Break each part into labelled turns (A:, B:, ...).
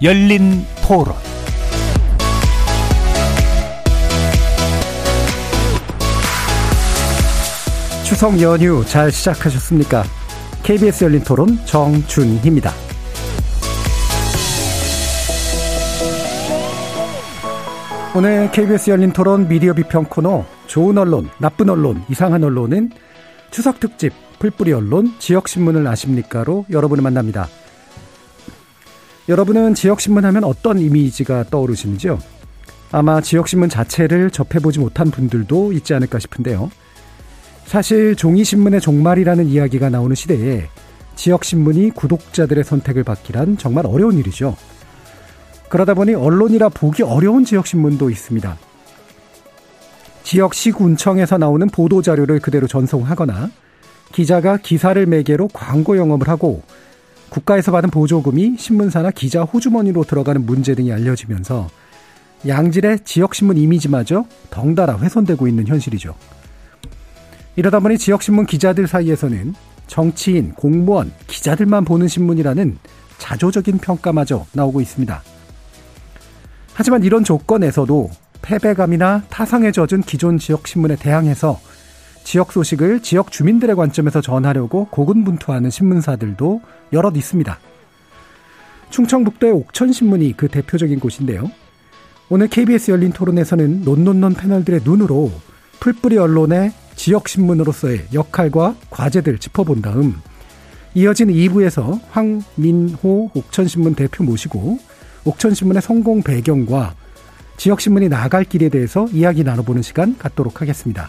A: 열린 토론
B: 추석 연휴 잘 시작하셨습니까? KBS 열린 토론 정준희입니다. 오늘 KBS 열린 토론 미디어 비평 코너 좋은 언론, 나쁜 언론, 이상한 언론은 추석 특집 풀뿌리 언론 지역신문을 아십니까로 여러분을 만납니다. 여러분은 지역신문 하면 어떤 이미지가 떠오르시는지요? 아마 지역신문 자체를 접해보지 못한 분들도 있지 않을까 싶은데요. 사실 종이신문의 종말이라는 이야기가 나오는 시대에 지역신문이 구독자들의 선택을 받기란 정말 어려운 일이죠. 그러다 보니 언론이라 보기 어려운 지역신문도 있습니다. 지역 시군청에서 나오는 보도자료를 그대로 전송하거나 기자가 기사를 매개로 광고 영업을 하고 국가에서 받은 보조금이 신문사나 기자 호주머니로 들어가는 문제 등이 알려지면서 양질의 지역신문 이미지마저 덩달아 훼손되고 있는 현실이죠. 이러다 보니 지역신문 기자들 사이에서는 정치인, 공무원, 기자들만 보는 신문이라는 자조적인 평가마저 나오고 있습니다. 하지만 이런 조건에서도 패배감이나 타상에 젖은 기존 지역신문에 대항해서 지역 소식을 지역 주민들의 관점에서 전하려고 고군분투하는 신문사들도 여럿 있습니다. 충청북도의 옥천신문이 그 대표적인 곳인데요. 오늘 KBS 열린 토론에서는 논논논 패널들의 눈으로 풀뿌리 언론의 지역신문으로서의 역할과 과제들 짚어본 다음 이어진 2부에서 황민호 옥천신문 대표 모시고 옥천신문의 성공 배경과 지역신문이 나아갈 길에 대해서 이야기 나눠보는 시간 갖도록 하겠습니다.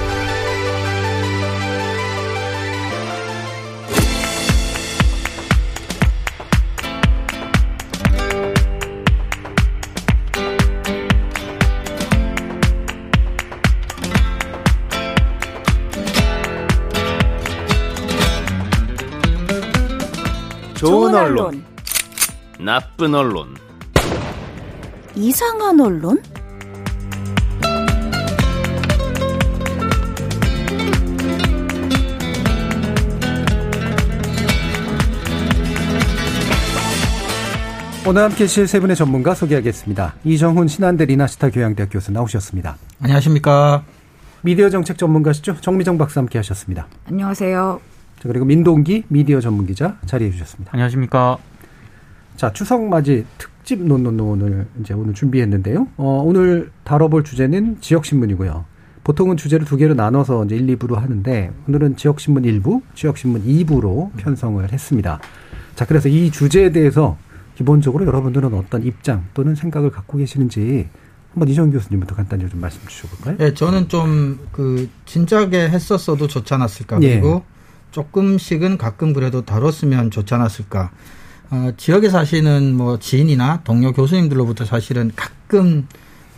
C: 좋은 언론, 나쁜 언론,
D: 이상한 언론?
B: 오늘 함께 하실 세 분의 전문가 소개하겠습니다. 이정훈 신한대 리나시타 교양대학 교수 나오셨습니다.
E: 안녕하십니까.
B: 미디어 정책 전문가시죠? 정미정 박사 함께 하셨습니다.
F: 안녕하세요.
B: 자, 그리고 민동기 미디어 전문기자 자리해 주셨습니다.
E: 안녕하십니까.
B: 자, 추석 맞이 특집 논논논을 이제 오늘 준비했는데요. 어, 오늘 다뤄볼 주제는 지역신문이고요. 보통은 주제를 두 개로 나눠서 이제 1, 2부로 하는데 오늘은 지역신문 1부, 지역신문 2부로 편성을 했습니다. 자, 그래서 이 주제에 대해서 기본적으로 여러분들은 어떤 입장 또는 생각을 갖고 계시는지 한번 이정 교수님부터 간단히 좀 말씀 주셔볼까요?
E: 예, 저는 좀 그 진작에 했었어도 좋지 않았을까
B: 예.
E: 그리고 조금씩은 가끔 그래도 다뤘으면 좋지 않았을까. 어, 지역에 사시는 뭐 지인이나 동료 교수님들로부터 사실은 가끔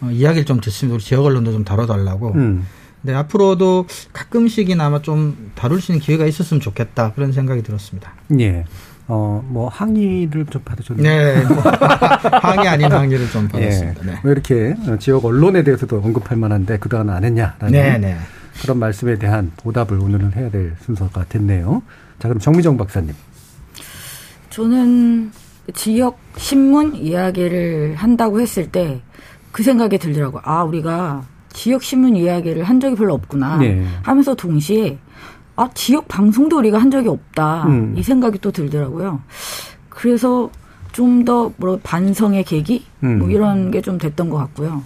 E: 어, 이야기를 좀 듣습니다. 우리 지역 언론도 좀 다뤄달라고.
B: 음.
E: 네, 앞으로도 가끔씩이나마 좀 다룰 수 있는 기회가 있었으면 좋겠다 그런 생각이 들었습니다.
B: 예. 어, 뭐 항의를 좀 받으셨나요?
E: 네, 뭐 항의 아닌 항의를 좀 받았습니다.
B: 예.
E: 네.
B: 왜 이렇게 지역 언론에 대해서도 언급할 만한데 그동안 안 했냐라는
E: 네, 네.
B: 그런 말씀에 대한 보답을 오늘은 해야 될 순서가 됐네요. 자, 그럼 정미정 박사님.
F: 저는 지역 신문 이야기를 한다고 했을 때 그 생각이 들더라고요. 아, 우리가 지역 신문 이야기를 한 적이 별로 없구나.
B: 네.
F: 하면서 동시에 아, 지역 방송도 우리가 한 적이 없다.
B: 음.
F: 이 생각이 또 들더라고요. 그래서 좀 더 뭐라 반성의 계기
B: 음.
F: 뭐 이런 게 좀 됐던 것 같고요.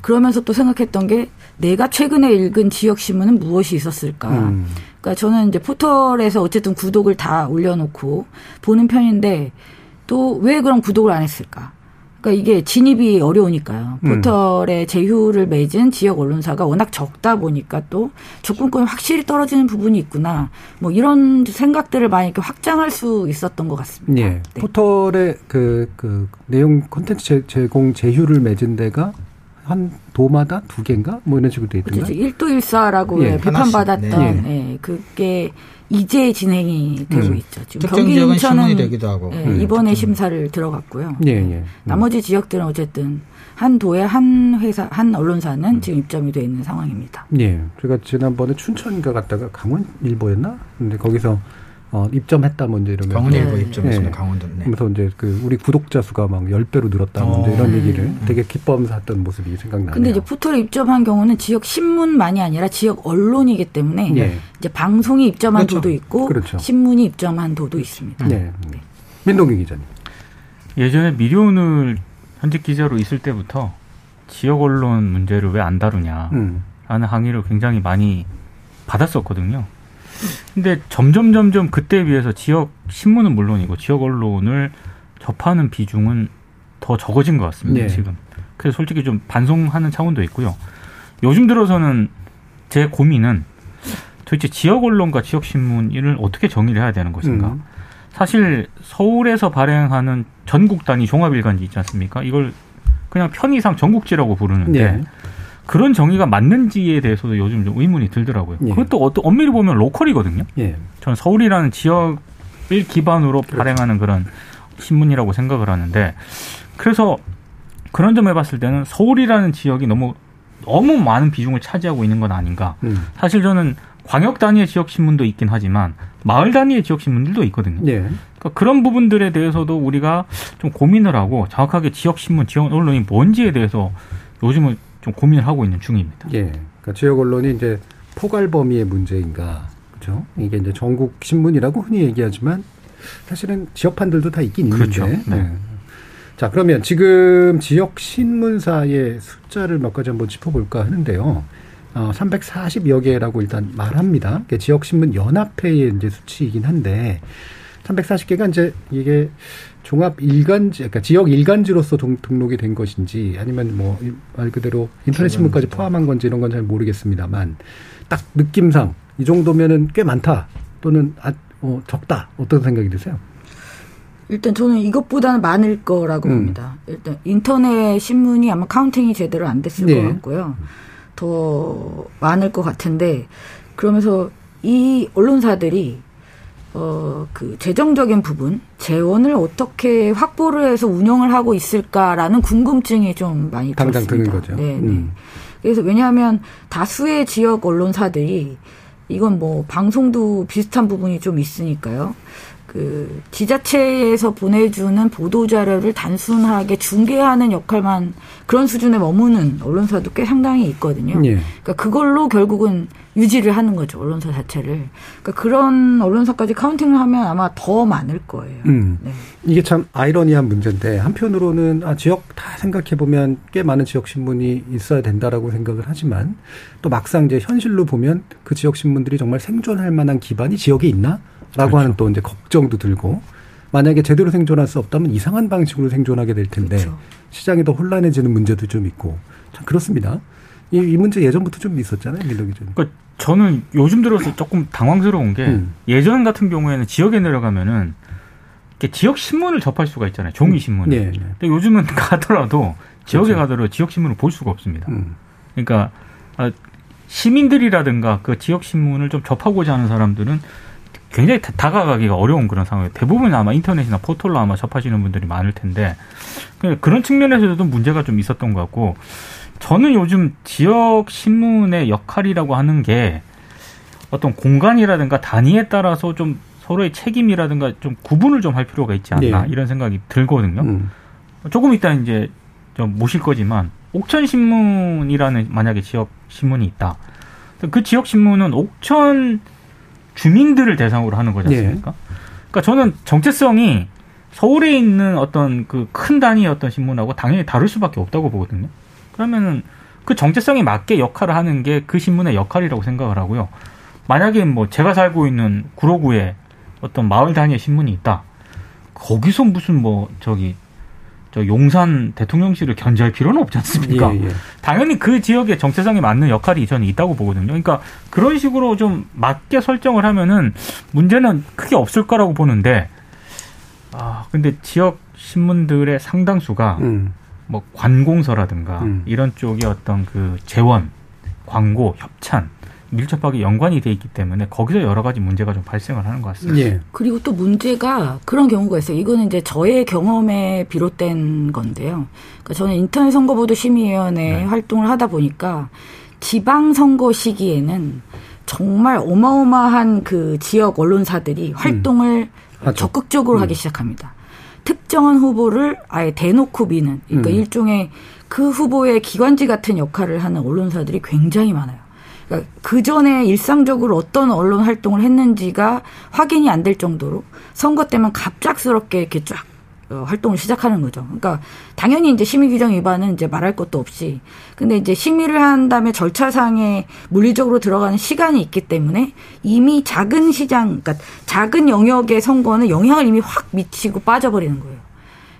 F: 그러면서 또 생각했던 게 내가 최근에 읽은 지역 신문은 무엇이 있었을까?
B: 음.
F: 그러니까 저는 이제 포털에서 어쨌든 구독을 다 올려놓고 보는 편인데 또 왜 그럼 구독을 안 했을까? 그러니까 이게 진입이 어려우니까요.
B: 음.
F: 포털에 제휴를 맺은 지역 언론사가 워낙 적다 보니까 또 접근권이 확실히 떨어지는 부분이 있구나. 뭐 이런 생각들을 많이 이렇게 확장할 수 있었던 것 같습니다.
B: 예.
F: 네.
B: 포털의 그, 그, 내용 콘텐츠 제- 제공 제휴를 맺은 데가 한 도마다 두 개인가? 뭐 이런 식으로 돼 있던가?
F: 그렇죠. 일도일사라고
B: 예,
F: 비판받았던
E: 하나씩,
F: 예, 그게 이제 진행이 되고
B: 음.
F: 있죠. 지금 경기 인천은
E: 되기도 하고.
F: 예,
B: 음,
F: 이번에 심사를 들어갔고요.
B: 예, 예. 음.
F: 나머지 지역들은 어쨌든 한 도에 한 회사 한 언론사는
B: 음.
F: 지금 입점이 돼 있는 상황입니다.
B: 예. 제가 지난번에 춘천인가 갔다가 강원 일보였나? 근데 거기서 어, 입점했다 먼저 이러면서.
E: 강원일보
F: 네.
E: 입점했습니다.
B: 예.
E: 강원도. 네.
B: 그러면서 이제 그 우리 구독자 수가 막 10배로 늘었다 먼저
E: 어.
B: 이런
F: 음.
B: 얘기를 되게 기뻐하면서 했던 모습이 생각나네요.
F: 근데 이제 포털에 입점한 경우는 지역 신문만이 아니라 지역 언론이기 때문에
B: 예.
F: 이제 방송이 입점한
E: 그렇죠.
F: 도도 있고
B: 그렇죠.
F: 신문이 입점한 도도 있습니다.
B: 네. 민동기 기자님.
D: 예전에 미디어오늘 현직 기자로 있을 때부터 지역 언론 문제를 왜 안 다루냐
B: 음.
D: 라는 항의를 굉장히 많이 받았었거든요. 근데 점점 점점 그때에 비해서 지역 신문은 물론이고 지역 언론을 접하는 비중은 더 적어진 것 같습니다.
B: 네.
D: 지금. 그래서 솔직히 좀 반성하는 차원도 있고요. 요즘 들어서는 제 고민은 도대체 지역 언론과 지역 신문을 어떻게 정의를 해야 되는 것인가?
B: 음.
D: 사실 서울에서 발행하는 전국 단위 종합 일간지 있지 않습니까? 이걸 그냥 편의상 전국지라고 부르는데
B: 예.
D: 그런 정의가 맞는지에 대해서도 요즘 좀 의문이 들더라고요.
B: 예.
D: 그것도 어떤 엄밀히 보면 로컬이거든요.
B: 예.
D: 저는 서울이라는 지역을 기반으로
B: 그렇죠.
D: 발행하는 그런 신문이라고 생각을 하는데 그래서 그런 점에 봤을 때는 서울이라는 지역이 너무 너무 많은 비중을 차지하고 있는 건 아닌가.
B: 음.
D: 사실 저는 광역 단위의 지역 신문도 있긴 하지만 마을 단위의 지역 신문들도 있거든요.
B: 예.
D: 그러니까 그런 부분들에 대해서도 우리가 좀 고민을 하고 정확하게 지역 신문, 지역 언론이 뭔지에 대해서 요즘은 좀 고민을 하고 있는 중입니다.
B: 예. 그러니까 지역 언론이 이제 포괄 범위의 문제인가. 그렇죠? 이게 이제 전국 신문이라고 흔히 얘기하지만 사실은 지역판들도 다 있긴
D: 그렇죠.
B: 있는데.
D: 네.
B: 예. 자, 그러면 지금 지역 신문사의 숫자를 몇 가지 한번 짚어볼까 하는데요. 어, 340여 개라고 일단 말합니다. 그게 지역 신문 연합회의 이제 수치이긴 한데 340개가 이제 이게 종합 일간지, 그러니까 지역 일간지로서 동- 등록이 된 것인지 아니면 뭐 말 그대로 인터넷 신문까지 포함한 건지 이런 건 잘 모르겠습니다만 딱 느낌상 이 정도면은 꽤 많다 또는 아, 어, 적다 어떤 생각이 드세요?
F: 일단 저는 이것보다는 많을 거라고
B: 음.
F: 봅니다. 일단 인터넷 신문이 아마 카운팅이 제대로 안 됐을
B: 네.
F: 것 같고요. 더 많을 것 같은데 그러면서 이 언론사들이 어, 그 재정적인 부분, 재원을 어떻게 확보를 해서 운영을 하고 있을까라는 궁금증이 좀 많이
B: 당장 드는
F: 들었습니다.
B: 거죠.
F: 네, 네.
B: 음.
F: 그래서 왜냐하면 다수의 지역 언론사들이 이건 뭐 방송도 비슷한 부분이 좀 있으니까요. 그 지자체에서 보내주는 보도 자료를 단순하게 중개하는 역할만 그런 수준에 머무는 언론사도 꽤 상당히 있거든요.
B: 예.
F: 그러니까 그걸로 결국은 유지를 하는 거죠 언론사 자체를. 그러니까 그런 언론사까지 카운팅을 하면 아마 더 많을 거예요.
B: 음.
F: 네.
B: 이게 참 아이러니한 문제인데 한편으로는 아, 지역 다 생각해 보면 꽤 많은 지역 신문이 있어야 된다라고 생각을 하지만 또 막상 이제 현실로 보면 그 지역 신문들이 정말 생존할 만한 기반이 지역에 있나라고
D: 그렇죠.
B: 하는 또 이제 걱정도 들고 만약에 제대로 생존할 수 없다면 이상한 방식으로 생존하게 될 텐데
F: 그렇죠.
B: 시장이 더 혼란해지는 문제도 좀 있고 참 그렇습니다. 이, 이 문제 예전부터 좀 있었잖아요, 민덕 기자님.
D: 그러니까 저는 요즘 들어서 조금 당황스러운 게
B: 음.
D: 예전 같은 경우에는 지역에 내려가면은 지역 신문을 접할 수가 있잖아요. 종이 신문을.
B: 네, 네.
D: 근데 요즘은 가더라도 지역에
B: 그렇죠.
D: 가더라도 지역 신문을 볼 수가 없습니다.
B: 음.
D: 그러니까 아, 시민들이라든가 그 지역 신문을 좀 접하고자 하는 사람들은 굉장히 다- 다가가기가 어려운 그런 상황이에요. 대부분 아마 인터넷이나 포털로 아마 접하시는 분들이 많을 텐데 그런 측면에서도 문제가 좀 있었던 것 같고 저는 요즘 지역 신문의 역할이라고 하는 게 어떤 공간이라든가 단위에 따라서 좀 서로의 책임이라든가 좀 구분을 좀 할 필요가 있지 않나
B: 네.
D: 이런 생각이 들거든요.
B: 음.
D: 조금 이따 이제 좀 모실 거지만 옥천 신문이라는 만약에 지역 신문이 있다. 그 지역 신문은 옥천 주민들을 대상으로 하는 거지
B: 예.
D: 않습니까? 그러니까 저는 정체성이 서울에 있는 어떤 그 큰 단위의 어떤 신문하고 당연히 다를 수밖에 없다고 보거든요. 그러면은 그 정체성에 맞게 역할을 하는 게 그 신문의 역할이라고 생각을 하고요. 만약에 뭐 제가 살고 있는 구로구에 어떤 마을 단위의 신문이 있다. 거기서 무슨 뭐 저기 저 용산 대통령실을 견제할 필요는 없지 않습니까? 예, 예. 당연히 그 지역의 정체성에 맞는 역할이 저는 있다고 보거든요. 그러니까 그런 식으로 좀 맞게 설정을 하면은 문제는 크게 없을 거라고 보는데 아 근데 지역 신문들의 상당수가 음. 뭐 관공서라든가 음. 이런 쪽의 어떤 그 재원, 광고, 협찬 밀접하게 연관이 돼 있기 때문에 거기서 여러 가지 문제가 좀 발생을 하는 것 같습니다. 예.
F: 그리고 또 문제가 그런 경우가 있어요. 이거는 이제 저의 경험에 비롯된 건데요. 그러니까 저는 인터넷 선거보도 심의위원회 네. 활동을 하다 보니까 지방 선거 시기에는 정말 어마어마한 그 지역 언론사들이 음. 활동을 음. 적극적으로 음. 하기 시작합니다. 특정한 후보를 아예 대놓고 미는 그러니까 음. 일종의 그 후보의 기관지 같은 역할을 하는 언론사들이 굉장히 많아요. 그러니까 그 전에 일상적으로 어떤 언론 활동을 했는지가 확인이 안 될 정도로 선거 때만 갑작스럽게 이렇게 쫙 어, 활동을 시작하는 거죠. 그러니까 당연히 이제 심의 규정 위반은 이제 말할 것도 없이 근데 이제 심의를 한 다음에 절차상에 물리적으로 들어가는 시간이 있기 때문에 이미 작은 시장 그러니까 작은 영역의 선거는 영향을 이미 확 미치고 빠져버리는 거예요.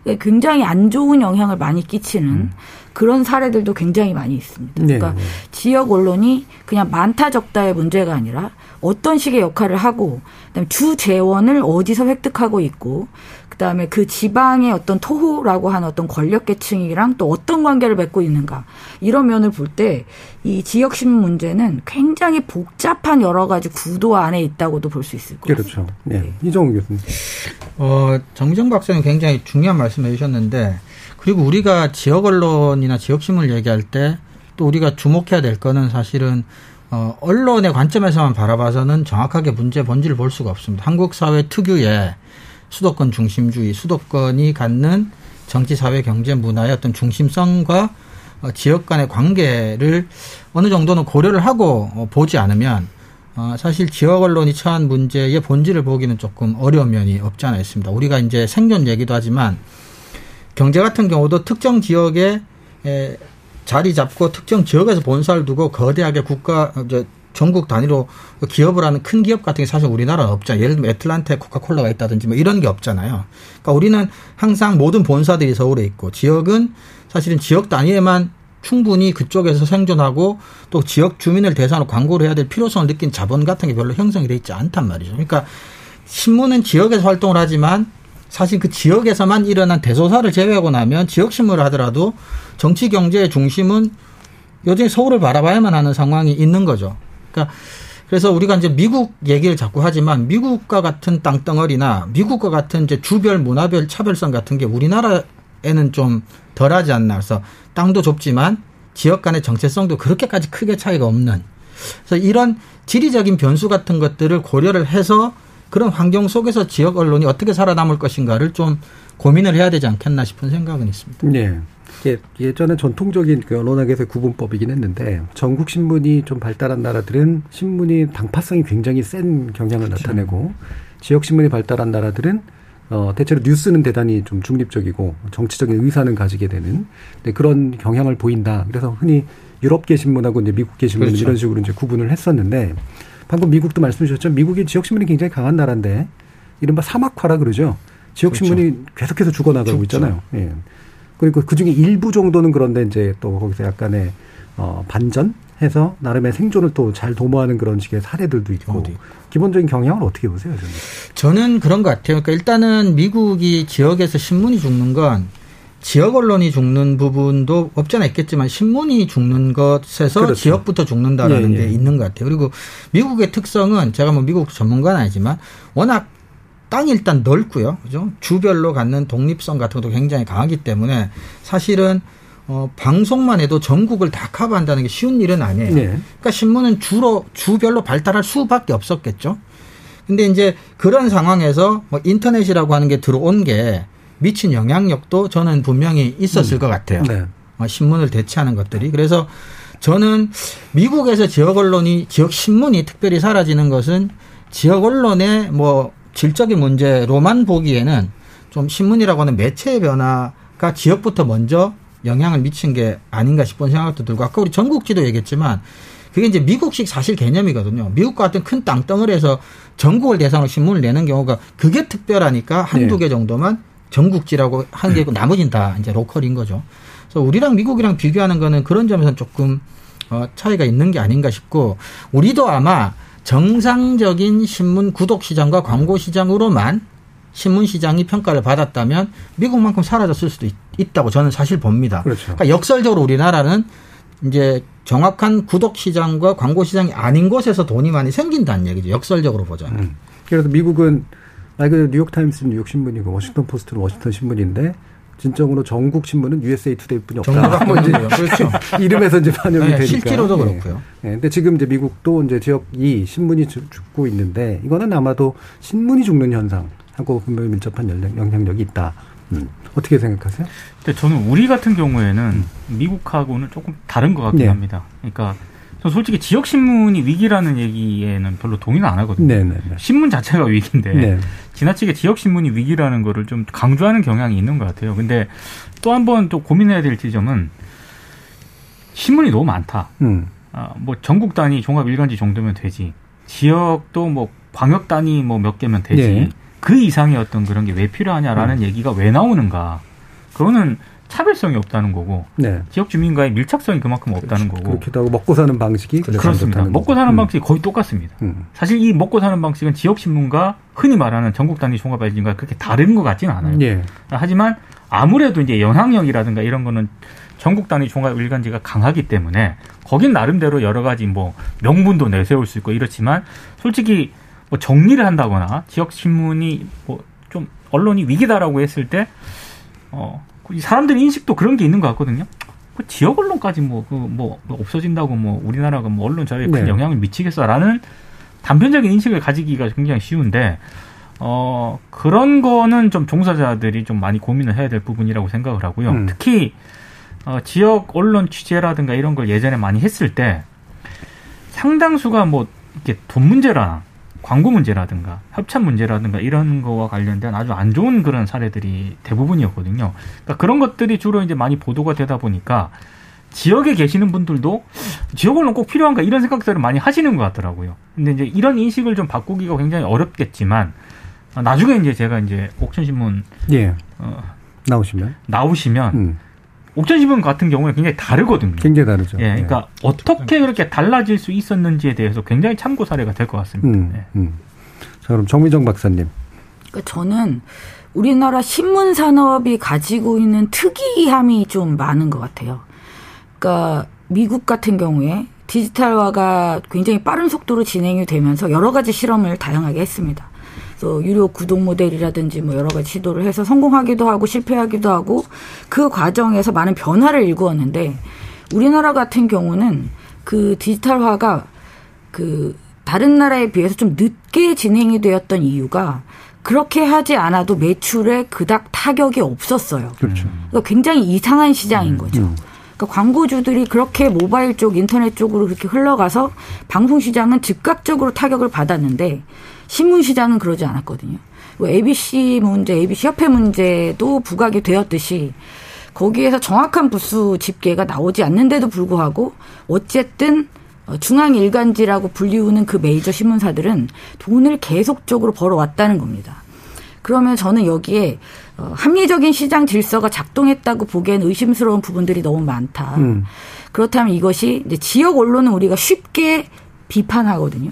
F: 그러니까 굉장히 안 좋은 영향을 많이 끼치는 음. 그런 사례들도 굉장히 많이 있습니다. 네, 그러니까 네. 지역 언론이 그냥 많다 적다의 문제가 아니라 어떤 식의 역할을 하고 그다음에 주 재원을 어디서 획득하고 있고 그다음에 그 지방의 어떤 토호라고 하는 어떤 권력 계층이랑 또 어떤 관계를 맺고 있는가 이런 면을 볼 때 이 지역 신문 문제는 굉장히 복잡한 여러 가지 구도 안에 있다고도 볼 수 있을 것
B: 그렇죠. 같습니다. 그렇죠. 네. 이정우 교수님.
E: 어, 정정 박사님 굉장히 중요한 말씀해 주셨는데 그리고 우리가 지역 언론이나 지역 신문을 얘기할 때 또 우리가 주목해야 될 거는 사실은 어, 언론의 관점에서만 바라봐서는 정확하게 문제 본질을 볼 수가 없습니다. 한국 사회 특유의 수도권 중심주의, 수도권이 갖는 정치, 사회, 경제, 문화의 어떤 중심성과 어, 지역 간의 관계를 어느 정도는 고려를 하고 어, 보지 않으면 어, 사실 지역 언론이 처한 문제의 본질을 보기는 조금 어려운 면이 없지 않아 있습니다. 우리가 이제 생존 얘기도 하지만 경제 같은 경우도 특정 지역에 에, 자리 잡고 특정 지역에서 본사를 두고 거대하게 국가 이제 전국 단위로 기업을 하는 큰 기업 같은 게 사실 우리나라는 없잖아요. 예를 들면 애틀란타에 코카콜라가 있다든지 뭐 이런 게 없잖아요. 그러니까 우리는 항상 모든 본사들이 서울에 있고 지역은 사실은 지역 단위에만 충분히 그쪽에서 생존하고 또 지역 주민을 대상으로 광고를 해야 될 필요성을 느낀 자본 같은 게 별로 형성이 돼 있지 않단 말이죠. 그러니까 신문은 지역에서 활동을 하지만 사실 그 지역에서만 일어난 대소사를 제외하고 나면 지역 신문을 하더라도 정치 경제의 중심은 여전히 서울을 바라봐야만 하는 상황이 있는 거죠. 그러니까 그래서 우리가 이제 미국 얘기를 자꾸 하지만 미국과 같은 땅덩어리나 미국과 같은 이제 주별 문화별 차별성 같은 게 우리나라에는 좀 덜하지 않나. 그래서 땅도 좁지만 지역 간의 정체성도 그렇게까지 크게 차이가 없는. 그래서 이런 지리적인 변수 같은 것들을 고려를 해서 그런 환경 속에서 지역 언론이 어떻게 살아남을 것인가를 좀 고민을 해야 되지 않겠나 싶은 생각은 있습니다.
B: 네. 예전에 전통적인 그 언론학에서 구분법이긴 했는데 전국 신문이 좀 발달한 나라들은 신문이 당파성이 굉장히 센 경향을 그렇죠. 나타내고 지역 신문이 발달한 나라들은 어 대체로 뉴스는 대단히 좀 중립적이고 정치적인 의사는 가지게 되는 네, 그런 경향을 보인다. 그래서 흔히 유럽계 신문하고 이제 미국계 신문 그렇죠. 이런 식으로 이제 구분을 했었는데 방금 미국도 말씀 주셨죠. 미국이 지역 신문이 굉장히 강한 나라인데 이른바 사막화라 그러죠. 지역 신문이 그렇죠. 계속해서 죽어나가고 죽죠. 있잖아요. 예. 그리고 그 중에 일부 정도는 그런데 이제 또 거기서 약간의 어 반전해서 나름의 생존을 또 잘 도모하는 그런 식의 사례들도 있고 어디. 기본적인 경향을 어떻게 보세요, 저는?
E: 저는 그런 것 같아요. 그러니까 일단은 미국이 지역에서 신문이 죽는 건 지역 언론이 죽는 부분도 없잖아 있겠지만 신문이 죽는 것에서 그렇죠. 지역부터 죽는다라는 예, 예. 게 있는 것 같아요. 그리고 미국의 특성은 제가 뭐 미국 전문가는 아니지만 워낙 땅이 일단 넓고요. 그죠? 주별로 갖는 독립성 같은 것도 굉장히 강하기 때문에 사실은 어, 방송만 해도 전국을 다 커버한다는 게 쉬운 일은 아니에요. 네. 그러니까 신문은 주로 주별로 발달할 수밖에 없었겠죠. 근데 이제 그런 상황에서 뭐 인터넷이라고 하는 게 들어온 게 미친 영향력도 저는 분명히 있었을 음. 것 같아요. 네. 어, 신문을 대체하는 것들이. 그래서 저는 미국에서 지역 언론이 지역 신문이 특별히 사라지는 것은 지역 언론의 뭐 질적인 문제로만 보기에는 좀 신문이라고 하는 매체의 변화가 지역부터 먼저 영향을 미친 게 아닌가 싶은 생각도 들고 아까 우리 전국지도 얘기했지만 그게 이제 미국식 사실 개념이거든요. 미국 같은 큰 땅덩어리에서 전국을 대상으로 신문을 내는 경우가 그게 특별하니까 한두
B: 네.
E: 개 정도만 전국지라고 하는 게 있고 나머지는 다 이제 로컬인 거죠. 그래서 우리랑 미국이랑 비교하는 거는 그런 점에서는 조금 어, 차이가 있는 게 아닌가 싶고 우리도 아마 정상적인 신문 구독 시장과 광고 시장으로만 신문 시장이 평가를 받았다면 미국만큼 사라졌을 수도 있, 다고 저는 사실 봅니다.
B: 그렇죠.
E: 그러니까 역설적으로 우리나라는 이제 정확한 구독 시장과 광고 시장이 아닌 곳에서 돈이 많이 생긴다는 얘기죠. 역설적으로 보자면.
B: 음. 그래서 미국은 말 그대로 뉴욕 타임스는 뉴욕 신문이고 워싱턴 포스트는 워싱턴 신문인데 진정으로 전국 신문은 USA 투데이뿐이 없다.
E: 정부가
B: 뭐 이제
E: 그렇죠.
B: 이름에서 이제 반영이
E: 네,
B: 되니까.
E: 실제로도
B: 예.
E: 그렇고요.
B: 예, 근데 지금 이제 미국도 이제 지역 이 신문이 죽- 죽고 있는데 이거는 아마도 신문이 죽는 현상하고 분명히 밀접한 영향- 영향력이 있다. 음. 어떻게 생각하세요?
D: 근데 저는 우리 같은 경우에는 미국하고는 조금 다른 것 같긴
B: 네.
D: 합니다. 그러니까 저 솔직히 지역 신문이 위기라는 얘기에는 별로 동의는 안 하거든요.
B: 네네네.
D: 신문 자체가 위기인데
B: 네.
D: 지나치게 지역 신문이 위기라는 거를 좀 강조하는 경향이 있는 것 같아요. 근데 또 한 번 또 고민해야 될 지점은 신문이 너무 많다.
B: 음.
D: 아, 뭐 전국 단위 종합 일간지 정도면 되지. 지역도 뭐 광역 단위 뭐 몇 개면 되지.
B: 네.
D: 그 이상의 어떤 그런 게 왜 필요하냐라는
B: 음.
D: 얘기가 왜 나오는가. 그거는 차별성이 없다는 거고
B: 네.
D: 지역 주민과의 밀착성이 그만큼 없다는 거고
B: 그렇기도 하고 먹고 사는 방식이
D: 그렇습니다. 먹고. 사는
B: 음.
D: 방식이 거의 똑같습니다.
B: 음.
D: 사실 이 먹고 사는 방식은 지역 신문과 흔히 말하는 전국 단위 종합 알진과 그렇게 다른 것 같지는 않아요.
B: 예.
D: 하지만 아무래도 이제 영향력이라든가 이런 거는 전국 단위 종합 일간지가 강하기 때문에 거긴 나름대로 여러 가지 뭐 명분도 내세울 수 있고 이렇지만 솔직히 뭐 정리를 한다거나 지역 신문이 뭐 좀 언론이 위기다라고 했을 때 어, 이 사람들의 인식도 그런 게 있는 것 같거든요. 그 지역 언론까지 뭐, 그 뭐, 없어진다고 뭐 우리나라가 뭐 언론 자유에 큰
B: 네.
D: 영향을 미치겠어라는 단편적인 인식을 가지기가 굉장히 쉬운데 어, 그런 거는 좀 종사자들이 좀 많이 고민을 해야 될 부분이라고 생각을 하고요.
B: 음.
D: 특히 어, 지역 언론 취재라든가 이런 걸 예전에 많이 했을 때 상당수가 뭐 이렇게 돈 문제랑 광고 문제라든가 협찬 문제라든가 이런 거와 관련된 아주 안 좋은 그런 사례들이 대부분이었거든요. 그러니까 그런 것들이 주로 이제 많이 보도가 되다 보니까 지역에 계시는 분들도 지역 언론 꼭 필요한가 이런 생각들을 많이 하시는 것 같더라고요. 근데 이제 이런 인식을 좀 바꾸기가 굉장히 어렵겠지만 아, 나중에 이제 제가 이제 옥천신문
B: 예.
D: 어,
B: 나오시면.
D: 나오시면
B: 음.
D: 옥천 신문 같은 경우는 굉장히 다르거든요.
B: 굉장히 다르죠.
D: 예, 그러니까 어떻게 그렇게 달라질 수 있었는지에 대해서 굉장히 참고 사례가 될 것 같습니다.
B: 음.
D: 네.
B: 음. 자, 그럼 정미정 박사님.
F: 그러니까 저는 우리나라 신문 산업이 가지고 있는 특이함이 좀 많은 것 같아요. 그러니까 미국 같은 경우에 디지털화가 굉장히 빠른 속도로 진행이 되면서 여러 가지 실험을 다양하게 했습니다. 그래서 유료 구독 모델이라든지 뭐 여러 가지 시도를 해서 성공하기도 하고 실패하기도 하고 그 과정에서 많은 변화를 일구었는데 우리나라 같은 경우는 그 디지털화가 그 다른 나라에 비해서 좀 늦게 진행이 되었던 이유가 그렇게 하지 않아도 매출에 그닥 타격이 없었어요.
B: 그렇죠.
F: 그러니까 굉장히 이상한 시장인 거죠.
B: 음.
F: 그러니까 광고주들이 그렇게 모바일 쪽, 인터넷 쪽으로 그렇게 흘러가서 방송 시장은 즉각적으로 타격을 받았는데 신문 시장은 그러지 않았거든요. 뭐 ABC 문제, ABC 협회 문제도 부각이 되었듯이 거기에서 정확한 부수 집계가 나오지 않는데도 불구하고 어쨌든 어, 중앙 일간지라고 불리우는 그 메이저 신문사들은 돈을 계속적으로 벌어왔다는 겁니다. 그러면 저는 여기에 어, 합리적인 시장 질서가 작동했다고 보기엔 의심스러운 부분들이 너무 많다.
B: 음.
F: 그렇다면 이것이 지역 언론은 우리가 쉽게 비판하거든요.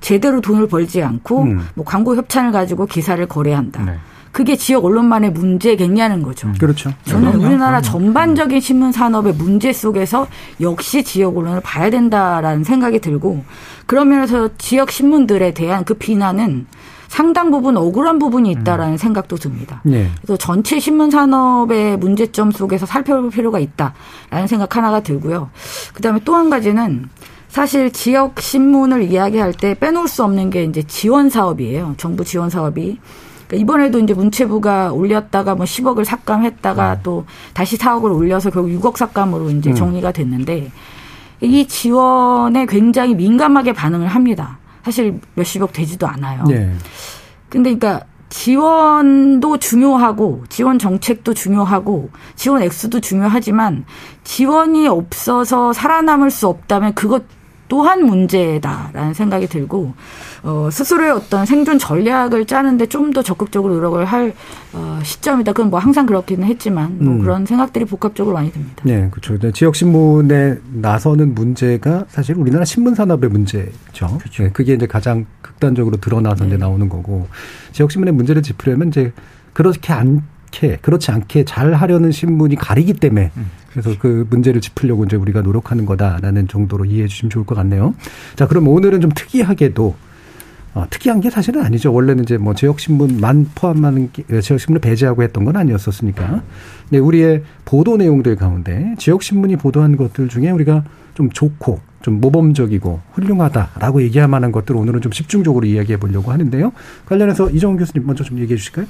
F: 제대로 돈을 벌지 않고
B: 음.
F: 뭐 광고 협찬을 가지고 기사를 거래한다.
D: 네.
F: 그게 지역 언론만의 문제겠냐는 거죠.
B: 그렇죠.
F: 저는
E: 그럼요.
F: 우리나라
E: 그럼요.
F: 전반적인 신문 산업의 문제 속에서 역시 지역 언론을 봐야 된다라는 생각이 들고 그런 면에서 지역 신문들에 대한 그 비난은 상당 부분 억울한 부분이 있다라는 생각도 듭니다.
B: 예.
F: 그래서 전체 신문 산업의 문제점 속에서 살펴볼 필요가 있다라는 생각 하나가 들고요. 그다음에 또 한 가지는 사실 지역 신문을 이야기할 때 빼놓을 수 없는 게 이제 지원 사업이에요. 정부 지원 사업이. 그러니까 이번에도 이제 문체부가 올렸다가 뭐 10억을 삭감했다가 또 다시 4억을 올려서 결국 6억 삭감으로 이제
B: 음.
F: 정리가 됐는데 이 지원에 굉장히 민감하게 반응을 합니다. 사실 몇십억 되지도 않아요.
B: 예.
F: 근데 그러니까 지원도 중요하고 지원 정책도 중요하고 지원 액수도 중요하지만 지원이 없어서 살아남을 수 없다면 그것 또한 문제다라는 생각이 들고 어, 스스로의 어떤 생존 전략을 짜는데 좀 더 적극적으로 노력을 할 어, 시점이다. 그건 뭐 항상 그렇기는 했지만 뭐
B: 음.
F: 그런 생각들이 복합적으로 많이 듭니다.
B: 네, 그렇죠. 지역 신문에 나서는 문제가 사실 우리나라 신문 산업의 문제죠. 네, 그게 이제 가장 극단적으로 드러나서 이제 나오는 거고 지역 신문의 문제를 짚으려면 이제 그렇게 않게 그렇지 않게 잘 하려는 신문이 가리기 때문에 그래서 그 문제를 짚으려고 이제 우리가 노력하는 거다라는 정도로 이해해 주시면 좋을 것 같네요. 자, 그럼 오늘은 좀 특이하게도 어, 특이한 게 사실은 아니죠. 원래는 이제 뭐 지역신문만 포함하는 게, 지역신문을 배제하고 했던 건 아니었었으니까. 근데 우리의 보도 내용들 가운데 지역신문이 보도한 것들 중에 우리가 좀 좋고 좀 모범적이고 훌륭하다라고 얘기할 만한 것들 을 오늘은 좀 집중적으로 이야기해 보려고 하는데요. 관련해서 이정훈 교수님 먼저 좀 얘기해 주실까요?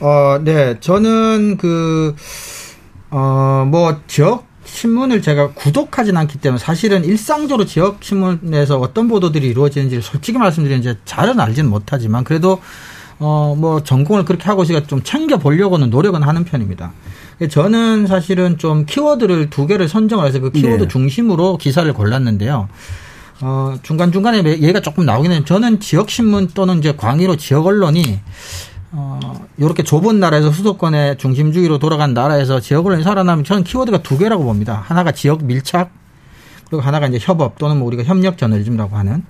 E: 어, 네. 저는 그, 어, 뭐, 지역 신문을 제가 구독하진 않기 때문에 사실은 일상적으로 지역 신문에서 어떤 보도들이 이루어지는지를 솔직히 말씀드리면 이제 잘은 알지는 못하지만 그래도 어, 뭐, 전공을 그렇게 하고 제가 좀 챙겨보려고는 노력은 하는 편입니다. 저는 사실은 좀 키워드를 두 개를 선정을 해서 그 키워드
B: 네.
E: 중심으로 기사를 골랐는데요. 어, 중간중간에 얘기가 조금 나오긴 해요. 저는 지역신문 또는 이제 광의로 지역 언론이 어, 요렇게 좁은 나라에서 수도권의 중심주의로 돌아간 나라에서 지역 언론이 살아나면 저는 키워드가 두 개라고 봅니다. 하나가 지역 밀착, 그리고 하나가 이제 협업 또는 뭐 우리가 협력 저널리즘이라고 하는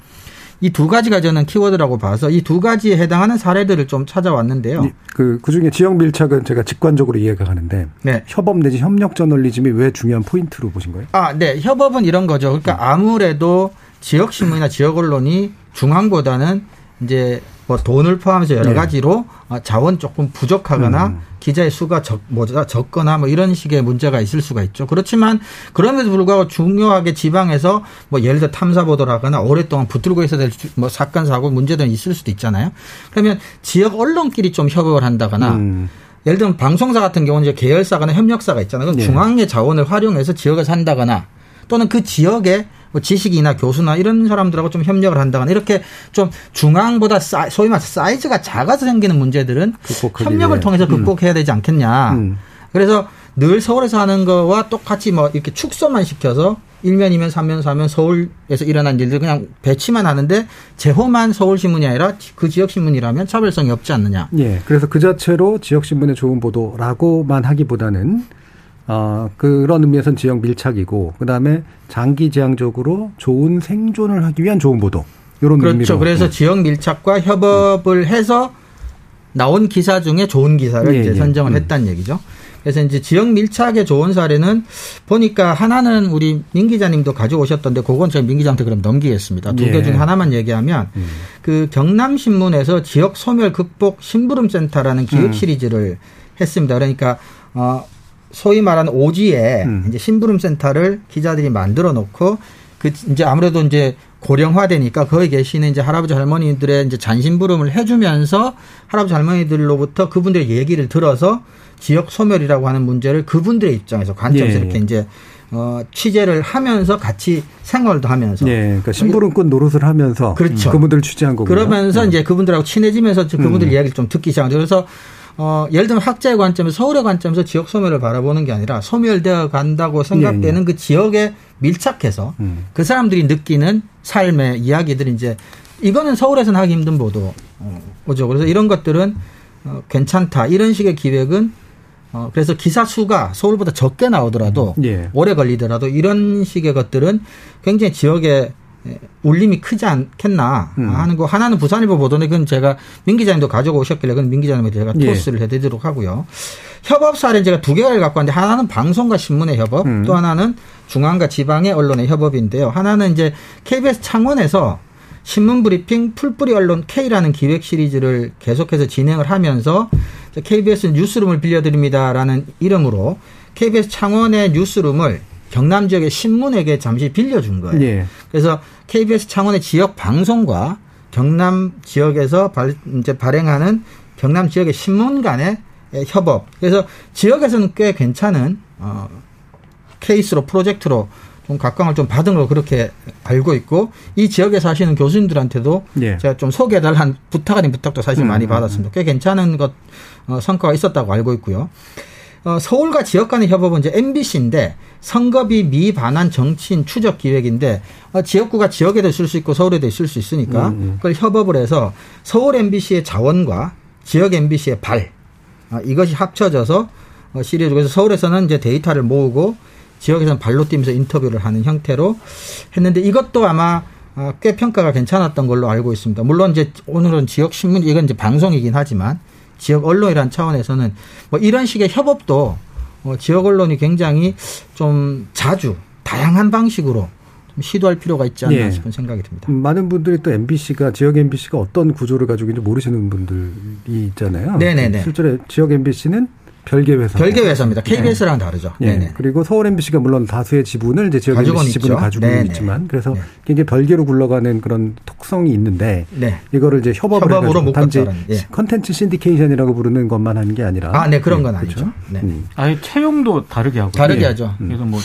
E: 이 두 가지가 저는 키워드라고 봐서 이 두 가지에 해당하는 사례들을 좀 찾아왔는데요.
B: 그, 그 중에 지역 밀착은 제가 직관적으로 이해가 가는데
E: 네.
B: 협업 내지 협력 저널리즘이 왜 중요한 포인트로 보신 거예요?
E: 아, 네. 협업은 이런 거죠. 그러니까 아무래도 지역 신문이나 지역 언론이 중앙보다는 이제 뭐 돈을 포함해서 여러
B: 네.
E: 가지로 어, 자원 조금 부족하거나
B: 음.
E: 기자의 수가 적, 뭐, 적거나 뭐 이런 식의 문제가 있을 수가 있죠. 그렇지만 그럼에도 불구하고 중요하게 지방에서 뭐 예를 들어 탐사 보도를 하거나 오랫동안 붙들고 있어야 될 뭐 사건 사고 문제들은 있을 수도 있잖아요. 그러면 지역 언론끼리 좀 협업을 한다거나
B: 음.
E: 예를 들면 방송사 같은 경우는 이제 계열사거나 협력사가 있잖아요. 그럼
B: 네.
E: 중앙의 자원을 활용해서 지역을 산다거나 또는 그 지역에 뭐 지식이나 교수나 이런 사람들하고 좀 협력을 한다거나 이렇게 좀 중앙보다 사, 소위 말해서 사이즈가 작아서 생기는 문제들은 협력을. 통해서
B: 음.
E: 극복해야 되지 않겠냐.
B: 음.
E: 그래서 늘 서울에서 하는 거와 똑같이 뭐 이렇게 축소만 시켜서 1면이면 3면 4면 서울에서 일어난 일들 그냥 배치만 하는데 제호만 서울신문이 아니라 그 지역신문이라면 차별성이 없지 않느냐.
B: 예. 그래서 그 자체로 지역 신문의 좋은 보도라고만 하기보다는 어, 그런 의미에서는 지역 밀착이고 그다음에 장기 지향적으로 좋은 생존을 하기 위한 좋은 보도. 이런
E: 그렇죠.
B: 의미로.
E: 그래서
B: 음.
E: 지역 밀착과 협업을 해서 나온 기사 중에 좋은 기사를
B: 예,
E: 이제
B: 예.
E: 선정을
B: 음.
E: 했다는 얘기죠. 그래서 이제 지역 밀착에 좋은 사례는 보니까 하나는 우리 민 기자님도 가져오셨던데 그건 제가 민 기자한테 그럼 넘기겠습니다. 두개
B: 예.
E: 하나만 얘기하면
B: 음.
E: 그 경남 신문에서 지역 소멸 극복 심부름 센터라는 기획
B: 음.
E: 시리즈를 했습니다. 그러니까 어 소위 말하는 오지에
B: 음.
E: 이제 심부름 센터를 기자들이 만들어 놓고 그 이제 아무래도 이제 고령화되니까 거기 계시는 이제 할아버지 할머니들의 이제 잔심부름을 해주면서 할아버지 할머니들로부터 그분들의 얘기를 들어서 지역 소멸이라고 하는 문제를 그분들의 입장에서 관점에서
B: 예,
E: 이렇게
B: 예.
E: 이제 어 취재를 하면서 같이 생활도 하면서
B: 예. 그러니까 심부름꾼 노릇을 하면서
E: 그렇죠.
B: 그분들을 취재한 거고요.
E: 그러면서
B: 음.
E: 이제 그분들하고 친해지면서 그분들
B: 음.
E: 이야기를 좀 듣기 시작하죠. 그래서 어, 예를 들면 학자의 관점에서 서울의 관점에서 지역 소멸을 바라보는 게 아니라 소멸되어 간다고 생각되는
B: 예,
E: 그 지역에 밀착해서
B: 음.
E: 그 사람들이 느끼는 삶의 이야기들이 이제 이거는 서울에서는 하기 힘든 보도 어, 오죠. 그래서 이런 것들은 어, 괜찮다. 이런 식의 기획은 어, 그래서 기사 수가 서울보다 적게 나오더라도
B: 예.
E: 오래 걸리더라도 이런 식의 것들은 굉장히 지역에 에, 울림이 크지 않겠나
B: 음.
E: 하는 거 하나는 부산일보 보도는 그건 제가 민 기자님도 가지고 오셨길래 그건 민 기자님한테 제가
B: 예.
E: 토스를 해드리도록 하고요. 협업 사례는 제가 두 개를 갖고 왔는데 하나는 방송과 신문의 협업,
B: 음.
E: 또 하나는 중앙과 지방의 언론의 협업인데요. 하나는 이제 KBS 창원에서 신문 브리핑 풀뿌리 언론 K라는 기획 시리즈를 계속해서 진행을 하면서 KBS 뉴스룸을 빌려드립니다라는 이름으로 KBS 창원의 뉴스룸을 경남 지역의 신문에게 잠시 빌려준 거예요.
B: 예.
E: 그래서 KBS 창원의 지역 방송과 경남 지역에서 발, 이제 발행하는 경남 지역의 신문 간의 협업. 그래서 지역에서는 꽤 괜찮은 어, 케이스로 프로젝트로 좀 각광을 좀 받은 걸 그렇게 알고 있고 이 지역에 사시는 교수님들한테도
B: 예.
E: 제가 좀 소개해달라는 부탁 아닌 부탁도 사실 많이
B: 음,
E: 받았습니다. 꽤 괜찮은 것 어, 성과가 있었다고 알고 있고요. 어, 서울과 지역 간의 협업은 이제 MBC인데 선거비 미반환 정치인 추적 기획인데 어, 지역구가 지역에도 쓸수 있고 서울에도 쓸수 있으니까
B: 음,
E: 그걸 협업을 해서 서울 MBC의 자원과 지역 MBC의 발 아, 이것이 합쳐져서 어, 시리즈 그래서 서울에서는 이제 데이터를 모으고 지역에서는 발로 뛰면서 인터뷰를 하는 형태로 했는데 이것도 아마 어, 꽤 평가가 괜찮았던 걸로 알고 있습니다. 물론 이제 오늘은 지역 신문 이건 이제 방송이긴 하지만 지역 언론이란 차원에서는 뭐 이런 식의 협업도 어, 지역 언론이 굉장히 좀 자주 다양한 방식으로 좀 시도할 필요가 있지 않나
B: 예.
E: 싶은 생각이 듭니다.
B: 음, 많은 분들이 또 MBC가 지역 MBC가 어떤 구조를 가지고 있는지 모르시는 분들이 있잖아요.
E: 네네네.
B: 실제로 지역 MBC는 별개 회사.
E: 별개 회사입니다. KBS랑 다르죠.
B: 예.
E: 네네.
B: 그리고 서울 MBC가 물론 다수의 지분을 이제 지역 MBC 지분을. 가지고
E: 네네.
B: 있지만 그래서
E: 네.
B: 굉장히 별개로 굴러가는 그런 특성이 있는데
E: 네.
B: 이거를 이제 협업을
E: 협업으로
B: 단지
E: 예.
B: 컨텐츠 신디케이션이라고 부르는 것만 하는 게 아니라
E: 아, 네, 그런
B: 예,
E: 건
B: 그렇죠?
E: 아니죠. 네.
B: 음.
D: 아예 채용도 다르게 하고
E: 다르게
B: 예.
E: 하죠.
D: 그래서 뭐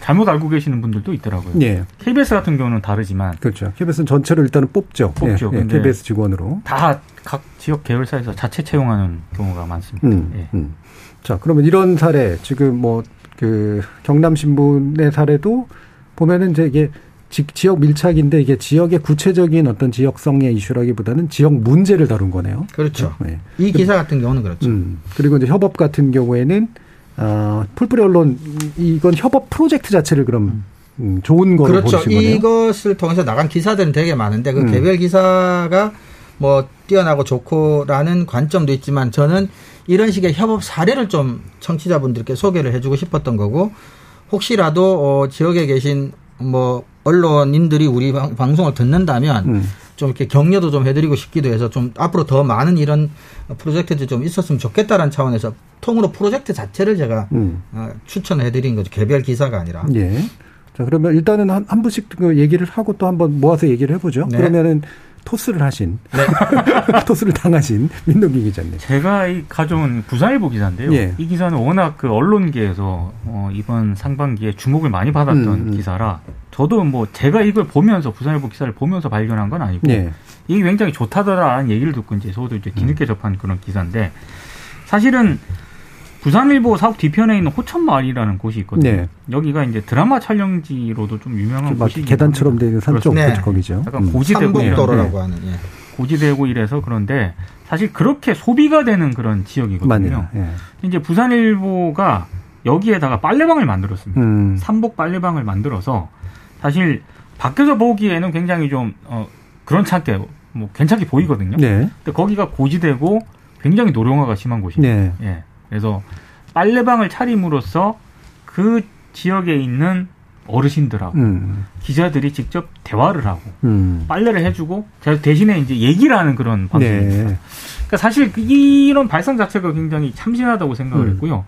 D: 잘못 알고 계시는 분들도 있더라고요.
B: 예,
D: KBS 같은 경우는 다르지만
B: 그렇죠. KBS는 전체를 일단은 뽑죠.
D: 뽑죠.
B: 예, 예, KBS 직원으로.
D: 다 각 지역 계열사에서 자체 채용하는 경우가 많습니다.
B: 음,
D: 예.
B: 음. 자, 그러면 이런 사례 지금 뭐 그 경남 신문의 사례도 보면은 이제 이게 지, 지역 밀착인데 이게 지역의 구체적인 어떤 지역성의 이슈라기보다는 지역 문제를 다룬 거네요.
E: 그렇죠.
B: 네.
E: 이 기사 같은 경우는 그렇죠.
B: 음. 그리고 이제 협업 같은 경우에는 아, 풀뿌리 언론 이건 협업 프로젝트 자체를 그럼 음, 좋은 거로
E: 그렇죠.
B: 보신 거네요.
E: 이것을 통해서 나간 기사들은 되게 많은데 그
B: 음.
E: 개별 기사가 뭐 뛰어나고 좋고라는 관점도 있지만 저는 이런 식의 협업 사례를 좀 청취자분들께 소개를 해주고 싶었던 거고 혹시라도 어, 지역에 계신 뭐 언론인들이 우리 방, 방송을 듣는다면
B: 음.
E: 좀 이렇게 격려도 좀 해드리고 싶기도 해서 좀 앞으로 더 많은 이런 프로젝트들이 좀 있었으면 좋겠다라는 차원에서 통으로 프로젝트 자체를 제가
B: 음.
E: 어, 추천을 해드린 거죠. 개별 기사가 아니라.
B: 예. 자, 그러면 일단은 한, 한 분씩 그 얘기를 하고 또 한번 모아서 얘기를 해보죠.
E: 네.
B: 그러면은 토스를 하신, 토스를 당하신 민동기 기자님.
D: 제가 이 가져온 부산일보 기사인데요.
B: 예.
D: 이 기사는 워낙 그 언론계에서 어, 이번 상반기에 주목을 많이 받았던
B: 음, 음.
D: 기사라 저도 뭐 제가 이걸 보면서 부산일보 기사를 보면서 발견한 건 아니고
B: 예.
D: 이게 굉장히 좋다더라는 얘기를 듣고 이제 저도 이제 뒤늦게 접한 그런 기사인데 사실은 부산일보 사업 뒤편에 있는 호천마을이라는 곳이 있거든요.
B: 네.
D: 여기가 이제 드라마 촬영지로도 좀 유명한
B: 막
D: 곳이긴
B: 계단처럼. 되어 있는 산 쪽,
E: 네.
B: 거기죠.
D: 약간
B: 음.
D: 고지대고 이런데
E: 삼복도로라고 하는. 예.
D: 고지대고 이래서 그런데 사실 그렇게 소비가 되는 그런 지역이거든요.
B: 맞네요. 예.
D: 이제 부산일보가 여기에다가 빨래방을 만들었습니다.
B: 음.
D: 삼복 빨래방을 만들어서 사실 밖에서 보기에는 굉장히 좀 어, 그런 찾게 뭐 괜찮게 보이거든요.
B: 네.
D: 근데 거기가 고지대고 굉장히 노령화가 심한 곳입니다.
B: 네.
D: 예. 그래서 빨래방을 차림으로써 그 지역에 있는 어르신들하고
B: 음.
D: 기자들이 직접 대화를 하고
B: 음.
D: 빨래를 해주고 대신에 이제 얘기를 하는 그런 방식입니다.
B: 네.
D: 그러니까 사실 그 이런 발상 자체가 굉장히 참신하다고 생각을
B: 음.
D: 했고요.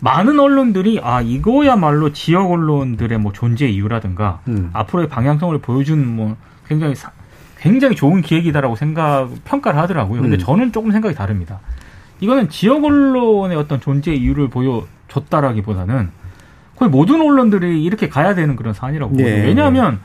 D: 많은 언론들이 아 이거야말로 지역 언론들의 뭐 존재 이유라든가
B: 음.
D: 앞으로의 방향성을 보여준 뭐 굉장히 사- 굉장히 좋은 기획이다라고 생각 평가를 하더라고요. 근데
B: 음.
D: 저는 조금 생각이 다릅니다. 이거는 지역 언론의 어떤 존재 이유를 보여줬다라기보다는 거의 모든 언론들이 이렇게 가야 되는 그런 사안이라고
B: 네.
D: 보거든요. 왜냐하면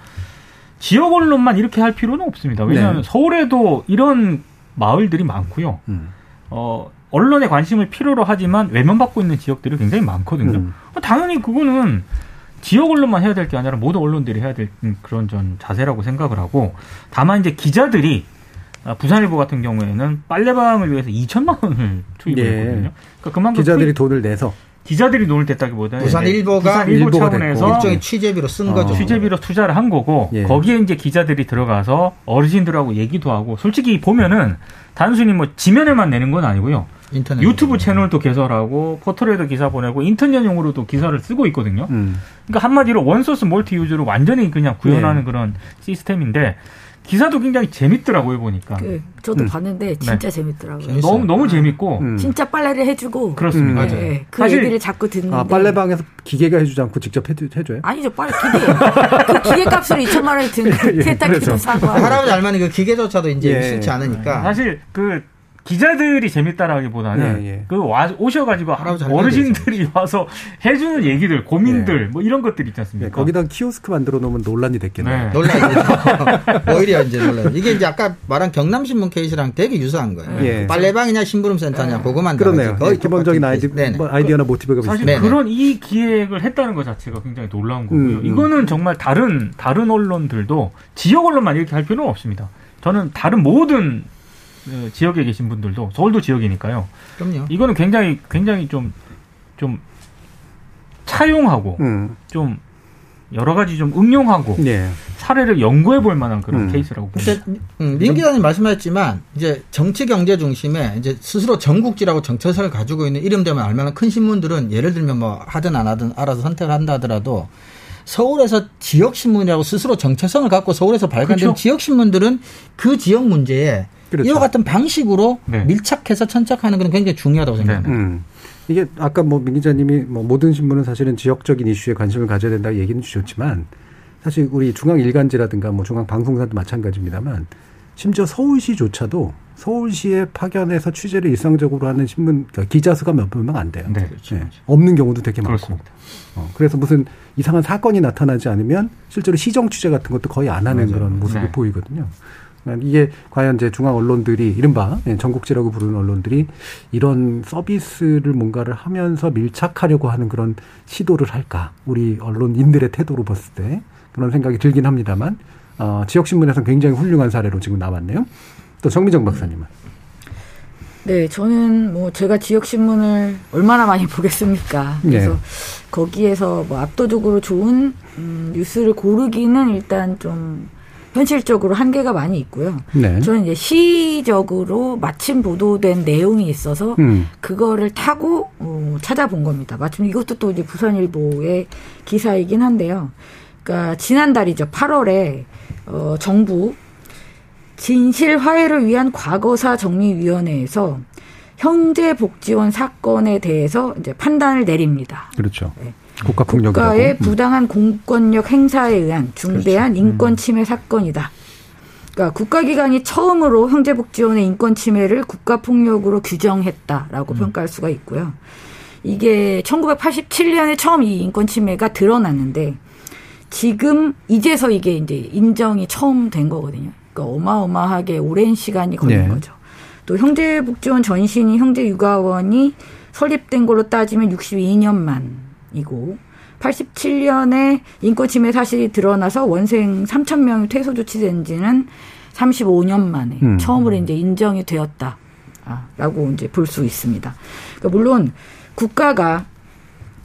D: 지역 언론만 이렇게 할 필요는 없습니다. 왜냐하면
B: 네.
D: 서울에도 이런 마을들이 많고요.
B: 음.
D: 어, 언론의 관심을 필요로 하지만 외면받고 있는 지역들이 굉장히 많거든요.
B: 음.
D: 당연히 그거는 지역 언론만 해야 될 게 아니라 모든 언론들이 해야 될 그런 전 자세라고 생각을 하고 다만 이제 기자들이 아, 부산일보 같은 경우에는 빨래방을 위해서 2천만 원을 투입을
B: 예.
D: 했거든요. 그러니까 그만큼
B: 기자들이
D: 투입-
B: 돈을 내서
D: 기자들이 돈을 댔다기보다는
E: 부산일보가
D: 부산일보 차원에서
B: 됐고.
E: 일종의 취재비로 쓴
B: 어.
E: 거죠.
D: 취재비로 투자를 한 거고
B: 예.
D: 거기에 이제 기자들이 들어가서 어르신들하고 얘기도 하고 솔직히 보면은 단순히 뭐 지면에만 내는 건 아니고요.
E: 인터넷
D: 유튜브 채널도 개설하고 포털에도 기사 보내고 인터넷용으로도 기사를 쓰고 있거든요.
B: 음.
D: 그러니까 한마디로 원소스 멀티 유저로 완전히 그냥 구현하는
B: 네.
D: 그런 시스템인데 기사도 굉장히 재밌더라고요 보니까
F: 그, 저도
B: 음.
F: 봤는데 진짜 재밌더라고요.
E: 재밌어요.
D: 너무 너무 재밌고
B: 음.
F: 진짜 빨래를 해주고
D: 그렇습니다.
B: 음.
F: 예,
E: 맞아요.
F: 예. 그
D: 사실-
F: 얘기를 자꾸 듣는데
B: 아, 빨래방에서 기계가 해주지 않고 직접 해주, 해줘요?
F: 아니죠 빨래 기계 그 기계 값으로 2천만 원을 든
B: 예,
F: 세탁기도. 사고
E: 할아버지 할머니 그 기계조차도 이제
B: 예.
E: 싫지 않으니까
D: 사실 그 기자들이 재밌다라기보다는
B: 예, 예.
D: 그 와, 오셔가지고 어르신들이 와서 해주는 얘기들, 고민들,
B: 예.
D: 뭐 이런 것들 있지
B: 네,
D: 않습니까?
B: 거기다 키오스크 만들어 놓으면 논란이 됐겠네요.
D: 네.
E: 놀라죠. 오히려 이제 놀라요. 이게 이제 아까 말한 경남신문 케이스랑 되게 유사한 거예요.
B: 예.
E: 빨래방이냐 심부름센터냐 그거만
B: 그러네요.
E: 거의
B: 예, 기본적인 아이디. 뭐 아이디어나 모티브가
D: 사실
B: 비슷해요.
E: 네네.
D: 그런 이 기획을 했다는 것 자체가 굉장히 놀라운 거고요.
B: 음, 음.
D: 이거는 정말 다른 다른 언론들도 지역 언론만 이렇게 할 필요는 없습니다. 저는 다른 모든 어, 지역에 계신 분들도 서울도 지역이니까요.
E: 그럼요.
D: 이거는 굉장히 굉장히 좀좀 차용하고
B: 음,
D: 좀 여러 가지 좀 응용하고
B: 예.
D: 사례를 연구해 볼 만한 그런
B: 음.
D: 케이스라고 봅니다.
E: 음, 민 기자님 말씀하셨지만 이제 정치 경제 중심에 이제 스스로 전국지라고 정체성을 가지고 있는 이름 되면 알만한 큰 신문들은 예를 들면 뭐 하든 안 하든 알아서 선택을 한다 하더라도 서울에서 지역 신문이라고 스스로 정체성을 갖고 서울에서 발간된
D: 그렇죠.
E: 지역 신문들은 그 지역 문제에
B: 그렇죠.
E: 이와 같은 방식으로
D: 네.
E: 밀착해서 천착하는 건 굉장히 중요하다고 생각합니다.
D: 네.
B: 음. 이게 아까 뭐민 기자님이 뭐 모든 신문은 사실은 지역적인 이슈에 관심을 가져야 된다고 얘기는 주셨지만 사실 우리 중앙 일간지라든가 뭐 중앙 방송사도 마찬가지입니다만 심지어 서울시조차도 서울시에 파견해서 취재를 일상적으로 하는 신문 그러니까 기자 수가 몇 명 안 돼요.
D: 네,
E: 그렇죠.
B: 네. 없는 경우도 되게 많고.
D: 그렇습니다.
B: 어, 그래서 무슨 이상한 사건이 나타나지 않으면 실제로 시정 취재 같은 것도 거의 안 하는
E: 맞아요.
B: 그런 모습을
D: 네.
B: 보이거든요. 그러니까 이게 과연 이제 중앙 언론들이 이른바 예, 전국지라고 부르는 언론들이 이런 서비스를 뭔가를 하면서 밀착하려고 하는 그런 시도를 할까? 우리 언론인들의 태도로 봤을 때 그런 생각이 들긴 합니다만 어, 지역 신문에서는 굉장히 훌륭한 사례로 지금 나왔네요. 또 정미정 박사님은
F: 네, 저는 뭐 제가 지역 신문을 얼마나 많이 보겠습니까? 그래서
B: 네.
F: 거기에서 뭐 압도적으로 좋은 음, 뉴스를 고르기는 일단 좀 현실적으로 한계가 많이 있고요.
B: 네.
F: 저는 이제 시적으로 마침 보도된 내용이 있어서
B: 음.
F: 그거를 타고 어, 찾아본 겁니다. 마침 이것도 또 이제 부산일보의 기사이긴 한데요. 그러니까 지난달이죠. 8월에 어, 정부 진실 화해를 위한 과거사 정리위원회에서 형제복지원 사건에 대해서 이제 판단을 내립니다.
B: 그렇죠.
F: 네.
B: 국가폭력이라고.
F: 국가의
B: 음.
F: 부당한 공권력 행사에 의한 중대한 인권 침해 사건이다. 그러니까 국가기관이 처음으로 형제복지원의 인권 침해를 국가폭력으로 규정했다라고 평가할 수가 있고요. 이게 1987년에 처음 이 인권 침해가 드러났는데 지금 이제서 이게 이제 인정이 처음 된 거거든요. 그러니까 어마어마하게 오랜 시간이 걸린
B: 네.
F: 거죠. 또 형제복지원 전신이 형제육아원이 설립된 걸로 따지면 62년 만이고 87년에 인권 침해 사실이 드러나서 원생 3천 명이 퇴소 조치된 지는 35년 만에
B: 음.
F: 처음으로 이제 인정이 되었다라고 이제 볼 수 있습니다. 그러니까 물론 국가가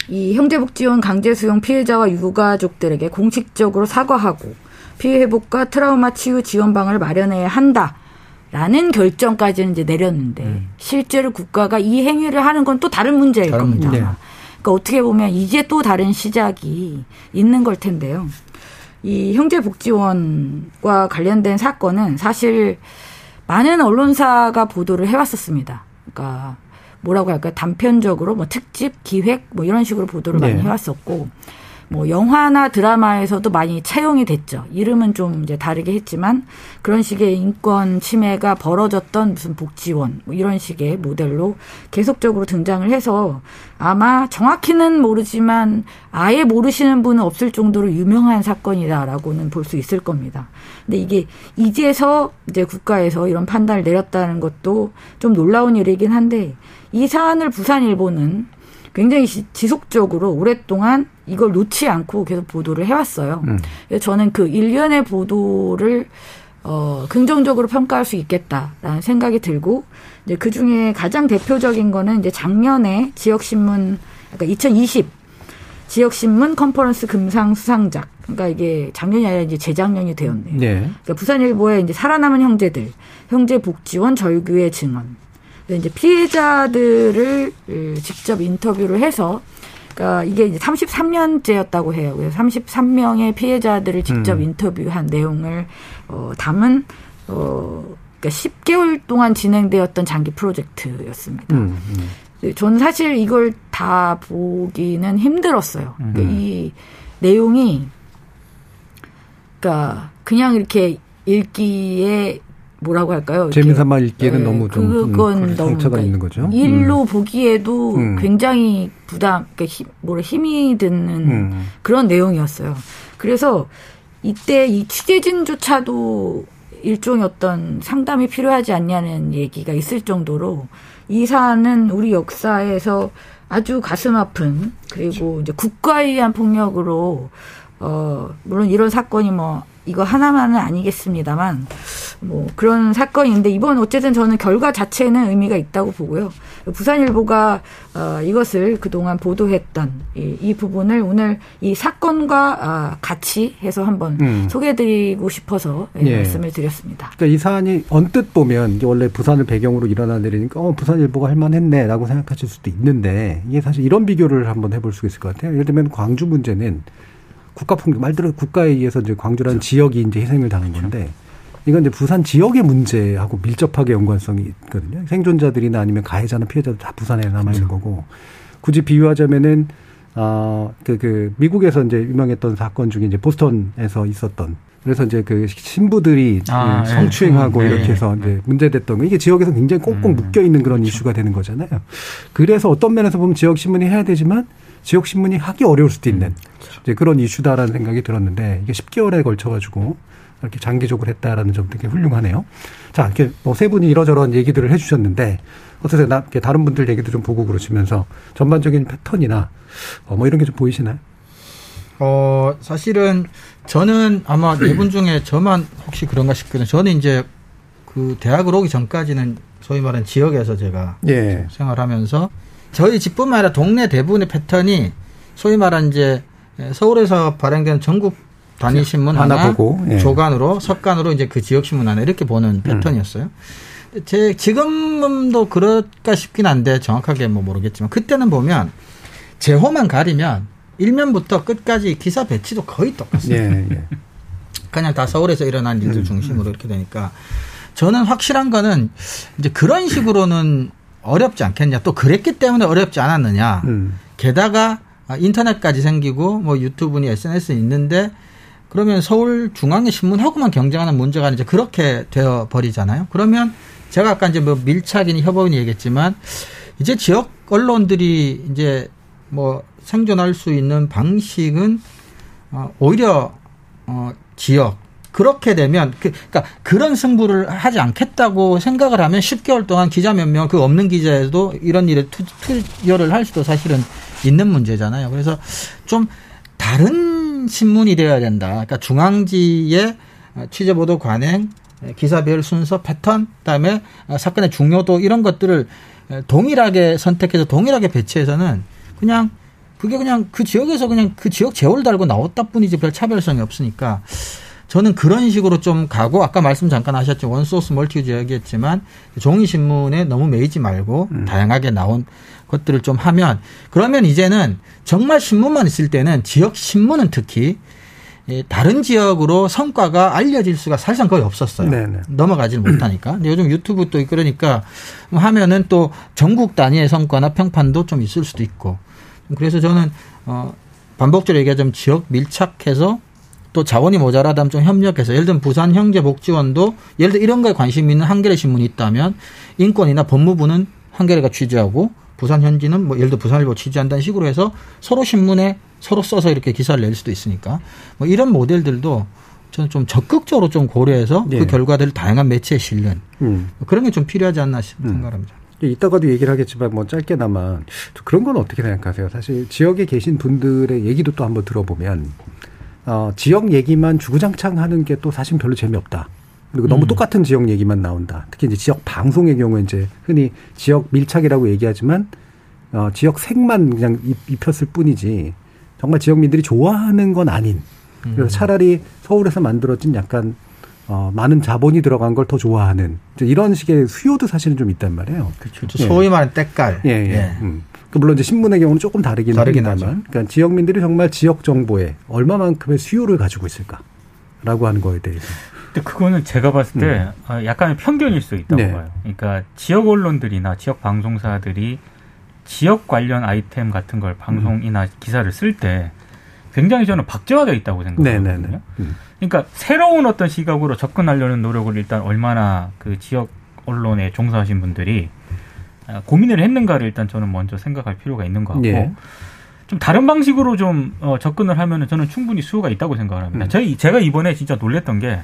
F: 이 형제복지원 강제 수용 피해자와 유가족들에게 공식적으로 사과하고 피해 회복과 트라우마 치유 지원방을 마련해야 한다 라는 결정까지는 이제 내렸는데 실제로 국가가 이 행위를 하는 건 또 다른 문제일
E: 다른
F: 겁니다.
B: 문제.
F: 그러니까 어떻게 보면 이제 또 다른 시작이 있는 걸 텐데요. 이 형제복지원과 관련된 사건은 사실 많은 언론사가 보도를 해왔었습니다. 그러니까 뭐라고 할까요? 단편적으로 뭐 특집, 기획 뭐 이런 식으로 보도를 많이
B: 네.
F: 해왔었고 뭐 영화나 드라마에서도 많이 차용이 됐죠. 이름은 좀 이제 다르게 했지만 그런 식의 인권 침해가 벌어졌던 무슨 복지원 뭐 이런 식의 모델로 계속적으로 등장을 해서 아마 정확히는 모르지만 아예 모르시는 분은 없을 정도로 유명한 사건이다라고는 볼 수 있을 겁니다. 근데 이게 이제서 이제 국가에서 이런 판단을 내렸다는 것도 좀 놀라운 일이긴 한데 이 사안을 부산일보는 굉장히 시- 지속적으로 오랫동안 이걸 놓지 않고 계속 보도를 해왔어요.
B: 음.
F: 그래서 저는 그 일련의 보도를 어, 긍정적으로 평가할 수 있겠다라는 생각이 들고 이제 그 중에 가장 대표적인 거는 이제 작년에 지역신문 그러니까 2020 지역신문 컨퍼런스 금상 수상작 그러니까 이게 작년이 아니라 이제 재작년이 되었네요.
B: 네.
F: 그러니까 부산일보에 이제 살아남은 형제들, 형제복지원 절규의 증언. 그래서 이제 피해자들을 음, 직접 인터뷰를 해서, 그러니까 이게 이제 33년째였다고 해요. 그래서 33명의 피해자들을 직접
B: 음.
F: 인터뷰한 내용을 어, 담은 어, 그러니까 10개월 동안 진행되었던 장기 프로젝트였습니다.
B: 음, 음.
F: 네, 저는 사실 이걸 다 보기는 힘들었어요. 그러니까
B: 음.
F: 이 내용이, 그러니까 그냥 이렇게 읽기에 뭐라고 할까요?
B: 재미삼아 읽기에는
F: 네,
B: 너무 좀
F: 그건
B: 음,
F: 너무 그러니까
B: 있는 거죠.
F: 일로 보기에도
B: 음.
F: 굉장히 부담, 그러니까 힘, 뭐라 힘이 드는
B: 음.
F: 그런 내용이었어요. 그래서 이때 이 취재진조차도 일종의 어떤 상담이 필요하지 않냐는 얘기가 있을 정도로 이 사안은 우리 역사에서 아주 가슴 아픈 그리고 이제 국가에 의한 폭력으로 어 물론 이런 사건이 뭐 이거 하나만은 아니겠습니다만 뭐 그런 사건인데 이번 어쨌든 저는 결과 자체는 의미가 있다고 보고요. 부산일보가 어 이것을 그동안 보도했던 이, 이 부분을 오늘 이 사건과 아, 같이 해서 한번
B: 음.
F: 소개해드리고 싶어서 예,
B: 예.
F: 말씀을 드렸습니다.
B: 그러니까 이 사안이 언뜻 보면 원래 부산을 배경으로 일어난 일이니까 어 부산일보가 할만했네라고 생각하실 수도 있는데 이게 사실 이런 비교를 한번 해볼 수 있을 것 같아요. 예를 들면 광주 문제는 국가 폭력 말대로 국가에 의해서 이제 광주라는 지역이 이제 희생을 당한 건데 이건 이제 부산 지역의 문제하고 밀접하게 연관성이 있거든요. 생존자들이나 아니면 가해자나 피해자들 다 부산에 남아 있는 거고 굳이 비유하자면은 아그 그 미국에서 이제 유명했던 사건 중에 이제 보스턴에서 있었던 그래서 이제 그 신부들이
D: 아,
B: 그
D: 예.
B: 성추행하고
D: 음, 네,
B: 이렇게 해서 이제 문제됐던 거 이게 지역에서 굉장히 꽁꽁
D: 음,
B: 묶여 있는 그런 이슈가 되는 거잖아요. 그래서 어떤 면에서 보면 지역 신문이 해야 되지만 지역 신문이 하기 어려울 수도 있는 이제 그런 이슈다라는 생각이 들었는데 이게 10개월에 걸쳐 가지고 이렇게 장기적으로 했다라는 점 되게 훌륭하네요. 자, 이렇게 뭐 세 분이 이러저런 얘기들을 해주셨는데 어떠세요? 나 이렇게 다른 분들 얘기도 좀 보고 그러시면서 전반적인 패턴이나 어, 뭐 이런 게 좀 보이시나요?
E: 어, 사실은 저는 아마 네 분 중에 저만 혹시 그런가 싶거든요. 저는 이제 그 대학을 오기 전까지는 소위 말하는 지역에서 제가
B: 예.
E: 생활하면서 저희 집뿐만 아니라 동네 대부분의 패턴이 소위 말하는 이제 서울에서 발행되는 전국 단위 신문
B: 하나
E: 하나,
B: 보고, 예.
E: 조간으로 석간으로 이제 그 지역 신문 하나 이렇게 보는 패턴이었어요. 제 지금도 그럴까 싶긴 한데 정확하게 뭐 모르겠지만 그때는 보면 제호만 가리면 일면부터 끝까지 기사 배치도 거의 똑같어요.
B: 예, 예.
E: 그냥 다 서울에서 일어난 일들 중심으로 이렇게 되니까 저는 확실한 거는 이제 그런 식으로는 어렵지 않겠냐. 또 그랬기 때문에 어렵지 않았느냐.
B: 음.
E: 게다가 아, 인터넷까지 생기고 뭐 유튜브니 SNS 있는데 그러면 서울 중앙의 신문하고만 경쟁하는 문제가 이제 그렇게 되어 버리잖아요. 그러면 제가 아까 이제 뭐 밀착이니 협업이니 얘기했지만 이제 지역 언론들이 이제 뭐 생존할 수 있는 방식은 어, 오히려 어, 지역 그렇게 되면 그, 그러니까 그런 승부를 하지 않겠다고 생각을 하면 10개월 동안 기자 몇 명 그 없는 기자에도 이런 일에 투, 투여를 할 수도 사실은 있는 문제잖아요. 그래서 좀 다른 신문이 되어야 된다. 그러니까 중앙지의 취재 보도 관행, 기사별 순서 패턴, 그다음에 사건의 중요도 이런 것들을 동일하게 선택해서 동일하게 배치해서는 그냥 그게 그냥 그 지역에서 그냥 그 지역 제호를 달고 나왔다 뿐이지 별 차별성이 없으니까 저는 그런 식으로 좀 가고 아까 말씀 잠깐 하셨죠 원소스 멀티유즈 이야기했지만 종이 신문에 너무 매이지 말고 다양하게 나온 것들을 좀 하면 그러면 이제는 정말 신문만 있을 때는 지역 신문은 특히 이 다른 지역으로 성과가 알려질 수가 사실상 거의 없었어요.
B: 네네.
E: 넘어가질 못하니까. 근데 요즘 유튜브 또 그러니까 하면은 또 전국 단위의 성과나 평판도 좀 있을 수도 있고. 그래서 저는 어 반복적으로 얘기하자면 지역 밀착해서 또 자원이 모자라다면 좀 협력해서 예를 들면 부산 형제복지원도 예를 들어 이런 거에 관심 있는 한겨레 신문이 있다면 인권이나 법무부는 한겨레가 취재하고 부산 현지는 뭐 예를 들어 부산일보 취재한다는 식으로 해서 서로 신문에 서로 써서 이렇게 기사를 낼 수도 있으니까 뭐 이런 모델들도 저는 좀 적극적으로 좀 고려해서
B: 예.
E: 그 결과들을 다양한 매체에 실는
B: 음.
E: 뭐 그런 게 좀 필요하지 않나 싶은 생각합니다.
B: 이따가도 얘기를 하겠지만 뭐 짧게나마 그런 건 어떻게 생각하세요? 사실 지역에 계신 분들의 얘기도 또 한번 들어보면 어, 지역 얘기만 주구장창 하는 게 또 사실 별로 재미없다. 그리고 너무
E: 음.
B: 똑같은 지역 얘기만 나온다. 특히 이제 지역 방송의 경우에 이제 흔히 지역 밀착이라고 얘기하지만 어, 지역 색만 그냥 입, 입혔을 뿐이지 정말 지역민들이 좋아하는 건 아닌. 그래서
E: 음.
B: 차라리 서울에서 만들어진 약간 어, 많은 자본이 들어간 걸 더 좋아하는 이제 이런 식의 수요도 사실은 좀 있단 말이에요.
E: 그렇죠.
B: 예.
E: 소위 말하는 때깔.
B: 예, 예. 음. 그 물론 이제 신문의 경우는 조금 다르긴
E: 다르긴
B: 합니다만, 그러니까 지역민들이 정말 지역 정보에 얼마만큼의 수요를 가지고 있을까라고 하는 거에 대해서.
D: 근데 그거는 제가 봤을 때 어, 약간의 편견일 수 있다고
B: 음. 네.
D: 봐요. 그러니까 지역 언론들이나 지역 방송사들이 지역 관련 아이템 같은 걸 방송이나
B: 음.
D: 기사를 쓸 때 굉장히 저는 박제화되어 있다고 생각하거든요.
B: 네네네. 음.
D: 그러니까 새로운 어떤 시각으로 접근하려는 노력을 일단 얼마나 그 지역 언론에 종사하신 분들이 아, 고민을 했는가를 일단 저는 먼저 생각할 필요가 있는 것 같고
B: 예.
D: 좀 다른 방식으로 좀 어, 접근을 하면은 저는 충분히 수요가 있다고 생각을 합니다.
B: 음.
D: 저희 제가 이번에 진짜 놀랬던 게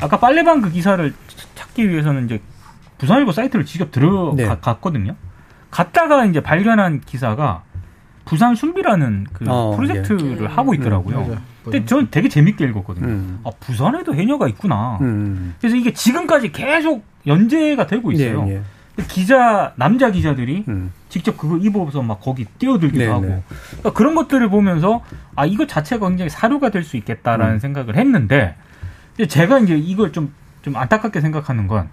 D: 아까 빨래방 그 기사를 찾기 위해서는 이제 부산일보 사이트를 직접
B: 네.
D: 들어갔거든요. 갔다가 이제 발견한 기사가 부산 순비라는 그
B: 어,
D: 프로젝트를
F: 예.
D: 하고 있더라고요.
E: 음, 맞아요.
D: 근데 저는 되게 재밌게 읽었거든요.
B: 음.
D: 아, 부산에도 해녀가 있구나.
B: 음.
D: 그래서 이게 지금까지 계속 연재가 되고 있어요.
B: 예, 예.
D: 기자 남자 기자들이
B: 음.
D: 직접 그거 입어서 막 거기 뛰어들기도
B: 네네.
D: 하고 그러니까 그런 것들을 보면서 아 이거 자체가 굉장히 사료가 될 수 있겠다라는
B: 음.
D: 생각을 했는데 이제 제가 이제 이걸 좀좀 안타깝게 생각하는 건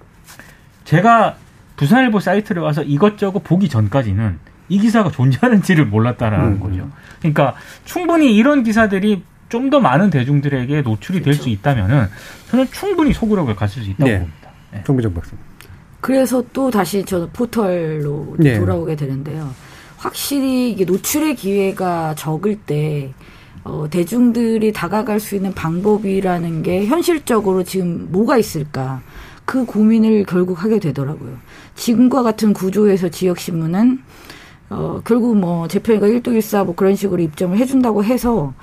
D: 제가 부산일보 사이트를 와서 이것저것 보기 전까지는 이 기사가 존재하는지를 몰랐다라는
B: 음.
D: 거죠. 그러니까 충분히 이런 기사들이 좀 더 많은 대중들에게 노출이 될수 있다면은 저는 충분히 소구력을 가질 수 있다고
B: 네.
D: 봅니다. 네.
B: 정비정 박사.
F: 그래서 또 다시 저는 포털로
B: 네.
F: 돌아오게 되는데요. 확실히 이게 노출의 기회가 적을 때 어, 대중들이 다가갈 수 있는 방법이라는 게 현실적으로 지금 뭐가 있을까 그 고민을 결국 하게 되더라고요. 지금과 같은 구조에서 지역신문은 어, 결국 뭐 재평이가 1도1사 뭐 그런 식으로 입점을 해준다고 해서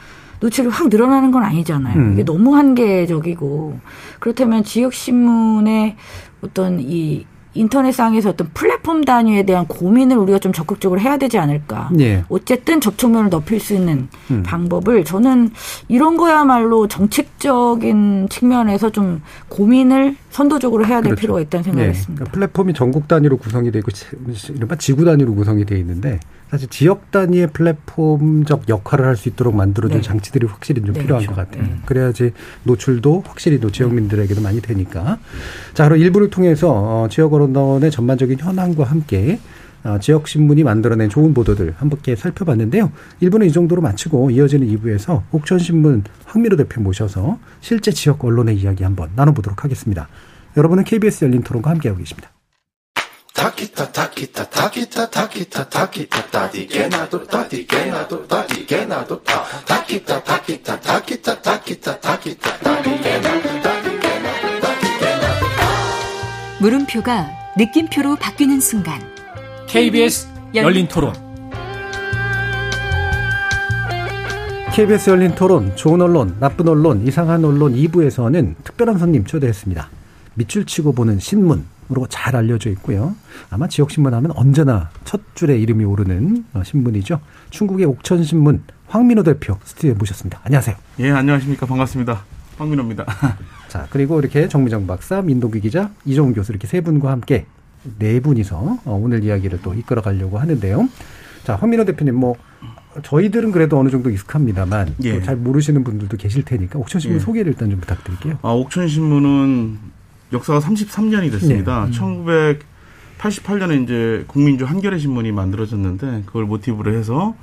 F: 노출이 확 늘어나는 건 아니잖아요.
B: 음.
F: 이게 너무 한계적이고 그렇다면 지역 신문의 어떤 이 인터넷상에서 어떤 플랫폼 단위에 대한 고민을 우리가 좀 적극적으로 해야 되지 않을까.
B: 예.
F: 어쨌든 접촉면을 넓힐 수 있는
B: 음.
F: 방법을 저는 이런 거야말로 정책적인 측면에서 좀 고민을 선도적으로 해야 될
B: 그렇죠.
F: 필요가 있다는 생각을
B: 네.
F: 했습니다.
B: 그러니까 플랫폼이 전국 단위로 구성이 되고 이른바 지구 단위로 구성이 되어 있는데 사실 지역 단위의 플랫폼적 역할을 할 수 있도록 만들어준
F: 네.
B: 장치들이 확실히 좀
F: 네,
B: 필요한
F: 그렇죠.
B: 것 같아요.
F: 네.
B: 그래야지 노출도 확실히 또 지역민들에게도 많이 되니까. 자, 그럼 일부를 통해서 어, 지역 언론의 전반적인 현황과 함께 어, 지역 신문이 만들어낸 좋은 보도들 함께 살펴봤는데요. 1부는 이 정도로 마치고 이어지는 2부에서 옥천 신문 황민호 대표 모셔서 실제 지역 언론의 이야기 한번 나눠보도록 하겠습니다. 여러분은 KBS 열린 토론과 함께하고 계십니다.
G: 타키타 타키타 타키타 타키타 타키타 따디게 나도 따디게 나도 따디게 나도 타. 타키타 타키타 타키타 타키타 타키타 따디게 나도 따디게 나도 따디게 나도 타.
H: 물음표가 느낌표로 바뀌는 순간.
A: KBS 열린 토론.
B: KBS 열린 토론 좋은 언론 나쁜 언론 이상한 언론 2부에서는 특별한 손님 초대했습니다. 밑줄 치고 보는 신문 으로 잘 알려져 있고요. 아마 지역신문 하면 언제나 첫 줄에 이름이 오르는 어, 신문이죠. 충국의 옥천신문 황민호 대표 스튜디오에 모셨습니다. 안녕하세요.
I: 예, 안녕하십니까. 반갑습니다. 황민호입니다.
B: 자, 그리고 이렇게 정미정 박사, 민동기 기자, 이종훈 교수 이렇게 세 분과 함께 네 분이서 어, 오늘 이야기를 또 이끌어 가려고 하는데요. 자, 황민호 대표님 뭐 저희들은 그래도 어느 정도 익숙합니다만
I: 예.
B: 또잘 모르시는 분들도 계실 테니까 옥천신문
I: 예.
B: 소개를 일단 좀 부탁드릴게요.
I: 아, 옥천신문은 역사가 33년이 됐습니다. 1988년에 이제 국민주 한겨레 신문이 만들어졌는데 그걸 모티브로 해서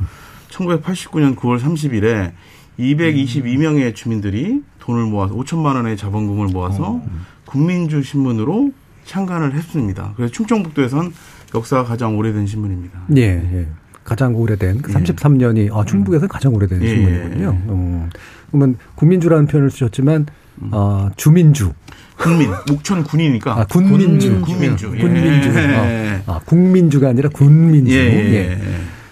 I: 1989년 9월 30일에 222명의 주민들이 돈을 모아서 5천만 원의 자본금을 모아서 국민주 신문으로 창간을 했습니다. 그래서 충청북도에선 역사가 가장 오래된 신문입니다.
B: 예, 예. 가장 오래된 그
I: 예.
B: 33년이 아, 충북에서 가장 오래된
I: 예,
B: 신문이군요.
I: 예.
B: 음. 그러면 국민주라는 표현을 쓰셨지만 어, 주민주,
I: 국민, 옥천 군이니까.
B: 아, 군민주,
I: 군민주. 예.
B: 군민주,
I: 예.
B: 어, 아, 국민주가 아니라 군민주.
I: 예,
B: 예.
I: 예,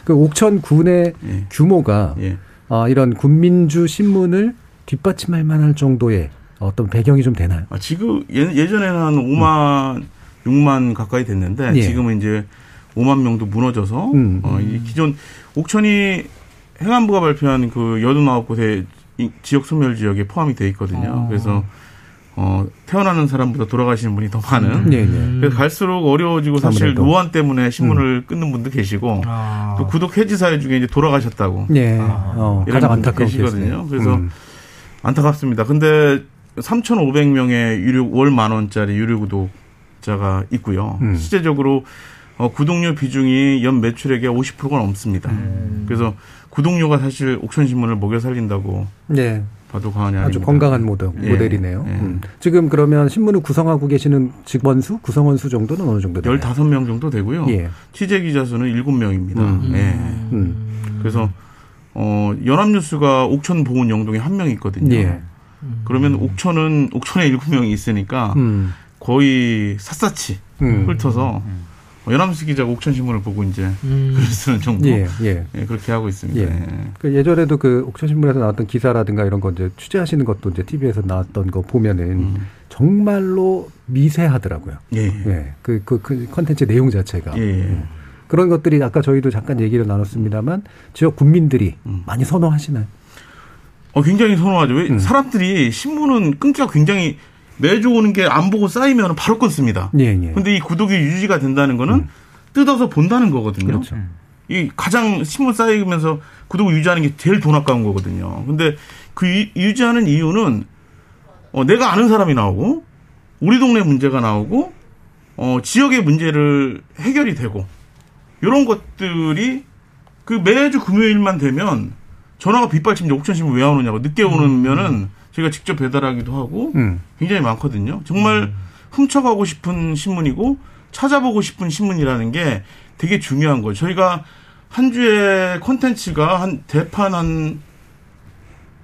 B: 그 옥천 군의
I: 예.
B: 규모가
I: 예.
B: 아, 이런 군민주 신문을 뒷받침할 만할 정도의 어떤 배경이 좀 되나요?
I: 아, 지금 예, 예전에는 한 5만, 6만 가까이 됐는데
B: 예.
I: 지금은 이제 5만 명도 무너져서
B: 음.
I: 어, 이 기존 옥천이 행안부가 발표한 그 89곳의 이 지역 소멸 지역에 포함이 돼 있거든요.
B: 아.
I: 그래서 어, 태어나는 사람보다 돌아가시는 분이 더 많은.
B: 예, 예.
I: 그래서 갈수록 어려워지고 사실
B: 아무래도. 음.
I: 노안 때문에 신문을 끊는 분도 계시고
E: 아.
I: 또 구독 해지 사례 중에 이제 돌아가셨다고
B: 예. 어,
I: 이런
B: 가장. 케이스네요.
I: 그래서
B: 음.
I: 안타깝습니다. 근데 3,500명의 유료 월 만 원짜리 유료 구독자가 있고요.
B: 음.
I: 실제적으로 어, 구독료 비중이 연 매출액의 50%가 넘습니다.
B: 음.
I: 그래서 구독료가 사실 옥천 신문을 먹여 살린다고
B: 네.
I: 봐도 과언이
B: 아주
I: 아닙니다.
B: 건강한 모델,
I: 예.
B: 모델이네요.
I: 예.
B: 음. 지금 그러면 신문을 구성하고 계시는 직원 수, 구성원 수 정도는 어느 정도 되나요?
I: 15명 정도 되고요.
B: 예.
I: 취재 기자 수는 7명입니다.
B: 음.
I: 예.
B: 음.
I: 그래서 어, 연합뉴스가 옥천 보훈 영동에 한 명 있거든요.
B: 예.
I: 그러면 옥천은 옥천에 일곱 명이 있으니까
B: 음.
I: 거의 샅샅이
B: 음.
I: 훑어서 어, 연합뉴스 기자가 옥천 신문을 보고 이제
E: 음.
I: 글을 쓰는 정도
B: 예, 예.
I: 예, 그렇게 하고 있습니다.
B: 예.
I: 예.
B: 그 예전에도 그 옥천신문에서 나왔던 기사라든가 이런 거 이제 취재하시는 것도 이제 TV에서 나왔던 거 보면은 정말로 미세하더라고요.
I: 예.
B: 예. 그, 그, 그 컨텐츠 내용 자체가.
I: 예. 예.
B: 그런 것들이 아까 저희도 잠깐 얘기를 나눴습니다만 지역 국민들이
I: 음.
B: 많이 선호하시나요?
I: 어, 굉장히 선호하죠. 왜
B: 음.
I: 사람들이 신문은 끊기가 굉장히 매주 오는 게 안 보고 쌓이면 바로 끊습니다.
B: 예, 예.
I: 근데 이 구독이 유지가 된다는 거는 뜯어서 본다는 거거든요.
B: 그렇죠.
I: 이 가장 신문 쌓이면서 구독을 유지하는 게 제일 돈 아까운 거거든요. 근데 그 유- 유지하는 이유는 어, 내가 아는 사람이 나오고 우리 동네 문제가 나오고 어, 지역의 문제를 해결이 되고 이런 것들이 그 매주 금요일만 되면 전화가 빗발치면 옥천 신문 왜 안 오냐고 늦게 오면은 저희가 직접 배달하기도 하고
B: 음.
I: 굉장히 많거든요. 정말 훔쳐가고 싶은 신문이고 찾아보고 싶은 신문이라는 게 되게 중요한 거예요. 저희가 한 주에 콘텐츠가 한 대판 한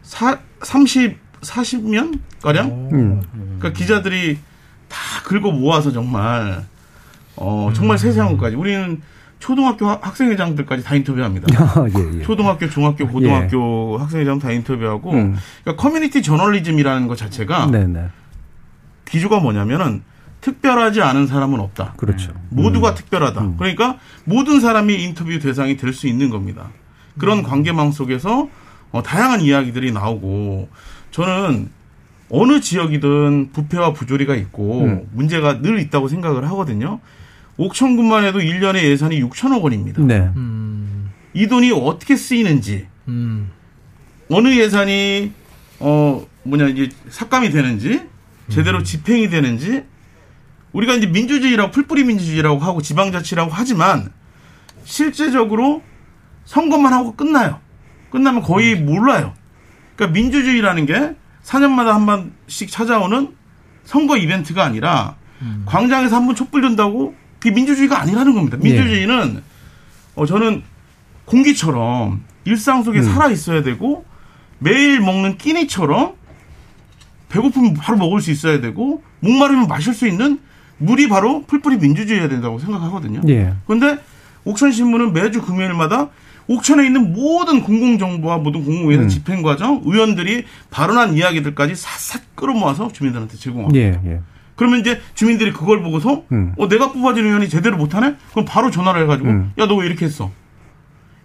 I: 사, 30, 40면 가량?
B: 음.
I: 그러니까 기자들이 다 긁어 모아서 정말 어 정말 세세한 것까지 우리는 초등학교 학- 학생회장들까지 다 인터뷰합니다.
B: 아, 예, 예.
I: 초등학교, 중학교, 고등학교 학생회장 다 인터뷰하고
B: 음.
I: 그러니까 커뮤니티 저널리즘이라는 것 자체가
B: 네네.
I: 기조가 뭐냐면은 특별하지 않은 사람은 없다.
B: 그렇죠.
I: 모두가 특별하다. 그러니까 모든 사람이 인터뷰 대상이 될 수 있는 겁니다. 그런
B: 음.
I: 관계망 속에서 어, 다양한 이야기들이 나오고 저는 어느 지역이든 부패와 부조리가 있고
B: 음.
I: 문제가 늘 있다고 생각을 하거든요. 옥천군만 해도 1년에 예산이 6천억 원입니다.
B: 네.
E: 음.
I: 이 돈이 어떻게 쓰이는지
E: 음.
I: 어느 예산이 어 뭐냐 이제 삭감이 되는지 제대로
B: 음.
I: 집행이 되는지 우리가 이제 민주주의라고 풀뿌리 민주주의라고 하고 지방자치라고 하지만 실제적으로 선거만 하고 끝나요. 끝나면 거의
B: 음.
I: 몰라요. 그러니까 민주주의라는 게 4년마다 한 번씩 찾아오는 선거 이벤트가 아니라
B: 음.
I: 광장에서 한 번 촛불 든다고 그게 민주주의가 아니라는 겁니다.
B: 예.
I: 민주주의는 어 저는 공기처럼 일상 속에
B: 음.
I: 살아 있어야 되고 매일 먹는 끼니처럼 배고프면 바로 먹을 수 있어야 되고 목마르면 마실 수 있는 물이 바로 풀뿌리 민주주의여야 된다고 생각하거든요.
B: 예.
I: 그런데 옥천 신문은 매주 금요일마다 옥천에 있는 모든 공공정보와 모든 공공예산
B: 음.
I: 집행 과정, 의원들이 발언한 이야기들까지 싹싹 끌어모아서 주민들한테 제공합니다.
B: 예, 예.
I: 그러면 이제 주민들이 그걸 보고서
B: 음.
I: 어 내가 뽑아진 의원이 제대로 못하네? 그럼 바로 전화를 해가지고
B: 음.
I: 야너 왜 이렇게 했어?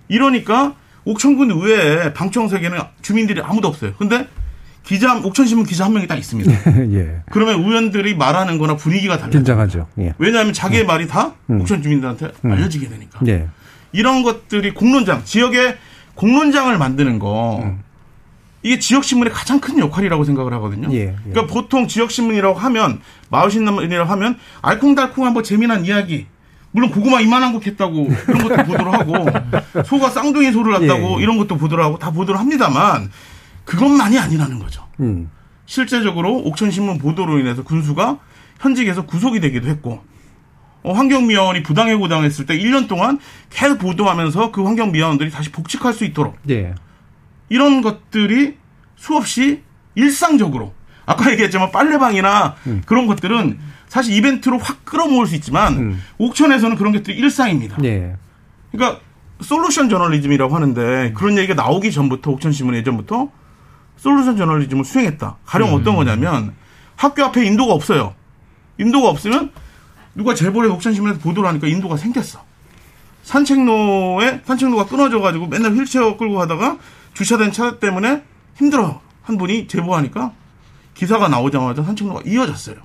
I: 이러니까 옥천군 의회에 방청석에는 주민들이 아무도 없어요. 근데 기자 옥천신문 기자 한 명이 딱 있습니다.
B: 예.
I: 그러면 의원들이 말하는 거나 분위기가 달라요.
B: 긴장하죠. 예.
I: 왜냐하면 자기의 말이 다
B: 음.
I: 옥천 주민들한테
B: 음.
I: 알려지게 되니까.
B: 예.
I: 이런 것들이 공론장, 지역의 공론장을 만드는 거
B: 음.
I: 이게 지역 신문의 가장 큰 역할이라고 생각을 하거든요.
B: 예, 예.
I: 그러니까 보통 지역 신문이라고 하면 마을신문이라고 하면 알콩달콩한 뭐 재미난 이야기. 물론 고구마 이만한 거 캤다고 그런 것도 보도를 하고 소가 쌍둥이 소를 낳았다고
B: 예, 예.
I: 이런 것도 보도를 하고 다 보도를 합니다만 그것만이 아니라는 거죠.
B: 음.
I: 실제적으로 옥천신문 보도로 인해서 군수가 현직에서 구속이 되기도 했고 어, 환경미화원이 부당해고 당했을 때 1년 동안 계속 보도하면서 그 환경미화원들이 다시 복직할 수 있도록
B: 예.
I: 이런 것들이 수없이 일상적으로 아까 얘기했지만 빨래방이나 그런 것들은 사실 이벤트로 확 끌어모을 수 있지만
B: 음.
I: 옥천에서는 그런 것들이 일상입니다.
B: 예.
I: 그러니까 솔루션 저널리즘이라고 하는데 그런 얘기가 나오기 전부터 옥천신문 예전부터 솔루션 저널리즘을 수행했다. 가령 어떤 거냐면 학교 앞에 인도가 없어요. 인도가 없으면 누가 제보를 옥천신문에서 보도를 하니까 인도가 생겼어. 산책로에 산책로가 끊어져 가지고 맨날 휠체어 끌고 가다가 주차된 차 때문에 힘들어 한 분이 제보하니까 기사가 나오자마자 산책로가 이어졌어요.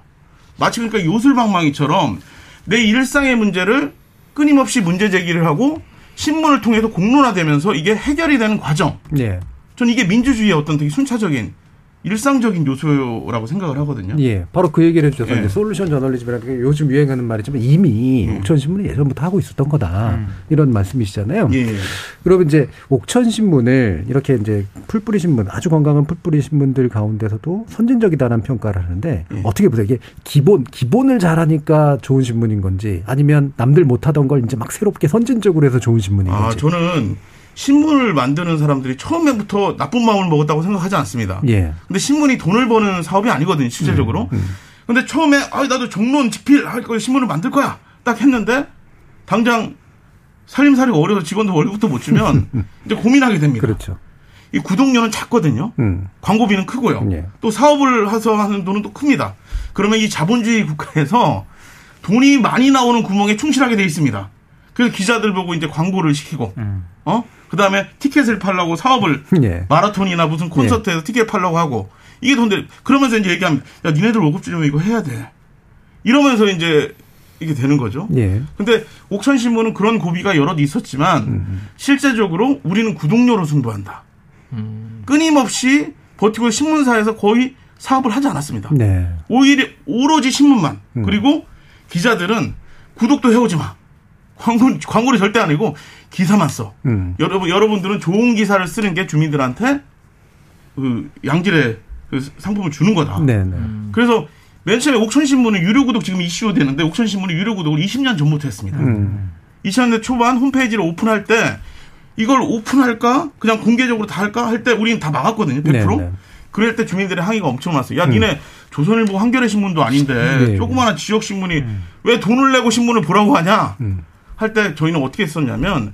I: 마치 그러니까 요술방망이처럼 내 일상의 문제를 끊임없이 문제 제기를 하고 신문을 통해서 공론화되면서 이게 해결이 되는 과정.
B: 예.
I: 전 이게 민주주의의 어떤 되게 순차적인 일상적인 요소라고 생각을 하거든요.
B: 예. 바로 그 얘기를 해주셔서
I: 예.
B: 이제 솔루션 저널리즘이라는 게 요즘 유행하는 말이지만 이미 옥천신문이 예전부터 하고 있었던 거다. 이런 말씀이시잖아요.
I: 예.
B: 그러면 이제 옥천신문을 이렇게 이제 풀뿌리 신문, 아주 건강한 풀뿌리 신문들 가운데서도 선진적이다라는 평가를 하는데
I: 예.
B: 어떻게 보세요? 이게 기본, 기본을 잘하니까 좋은 신문인 건지 아니면 남들 못하던 걸 이제 막 새롭게 선진적으로 해서 좋은 신문인
I: 아,
B: 건지.
I: 저는 신문을 만드는 사람들이 처음에부터 나쁜 마음을 먹었다고 생각하지 않습니다.
B: 예.
I: 근데 신문이 돈을 버는 사업이 아니거든요, 실질적으로. 근데 처음에 아 나도 정론 집필 할 거야 신문을 만들 거야 딱 했는데 당장 살림살이가 어려서 직원들 월급도 못 주면 이제 고민하게 됩니다.
B: 그렇죠.
I: 이 구독료는 작거든요.
B: 음.
I: 광고비는 크고요.
B: 예.
I: 또 사업을 해서 하는 돈은 또 큽니다. 그러면 이 자본주의 국가에서 돈이 많이 나오는 구멍에 충실하게 돼 있습니다. 그래서 기자들 보고 이제 광고를 시키고, 어? 그 다음에 티켓을 팔라고 사업을
B: 예.
I: 마라톤이나 무슨 콘서트에서 티켓 팔라고 하고, 이게 돈들, 그러면서 이제 얘기합니다. 야, 니네들 월급 주려면 이거 해야 돼. 이러면서 이제 이게 되는 거죠.
B: 예.
I: 근데 옥천 신문은 그런 고비가 여럿 있었지만 실제적으로 우리는 구독료로 승부한다. 끊임없이 버티고 신문사에서 거의 사업을 하지 않았습니다.
B: 네.
I: 오히려 오로지 신문만
B: 음.
I: 그리고 기자들은 구독도 해오지 마. 광고 광고를 절대 아니고 기사만 써.
B: 음.
I: 여러분 여러분들은 좋은 기사를 쓰는 게 주민들한테 그 양질의 그 상품을 주는 거다.
B: 네, 네.
I: 그래서 맨 처음에 옥천 신문은 유료 구독 지금 이슈 되는데 옥천 신문이 유료 구독을 20년 전부터 했습니다.
B: 음.
I: 2000년대 초반 홈페이지를 오픈할 때 이걸 오픈할까 그냥 공개적으로 다 할까 할 때 우리는 다 막았거든요. 100%.
B: 네, 네.
I: 그럴 때 주민들의 항의가 엄청 많았어요. 야, 니네 조선일보 한겨레 신문도 아닌데
B: 네,
I: 조그마한 지역 신문이 왜 돈을 내고 신문을 보라고 하냐?
B: 음.
I: 할 때 저희는 어떻게 했었냐면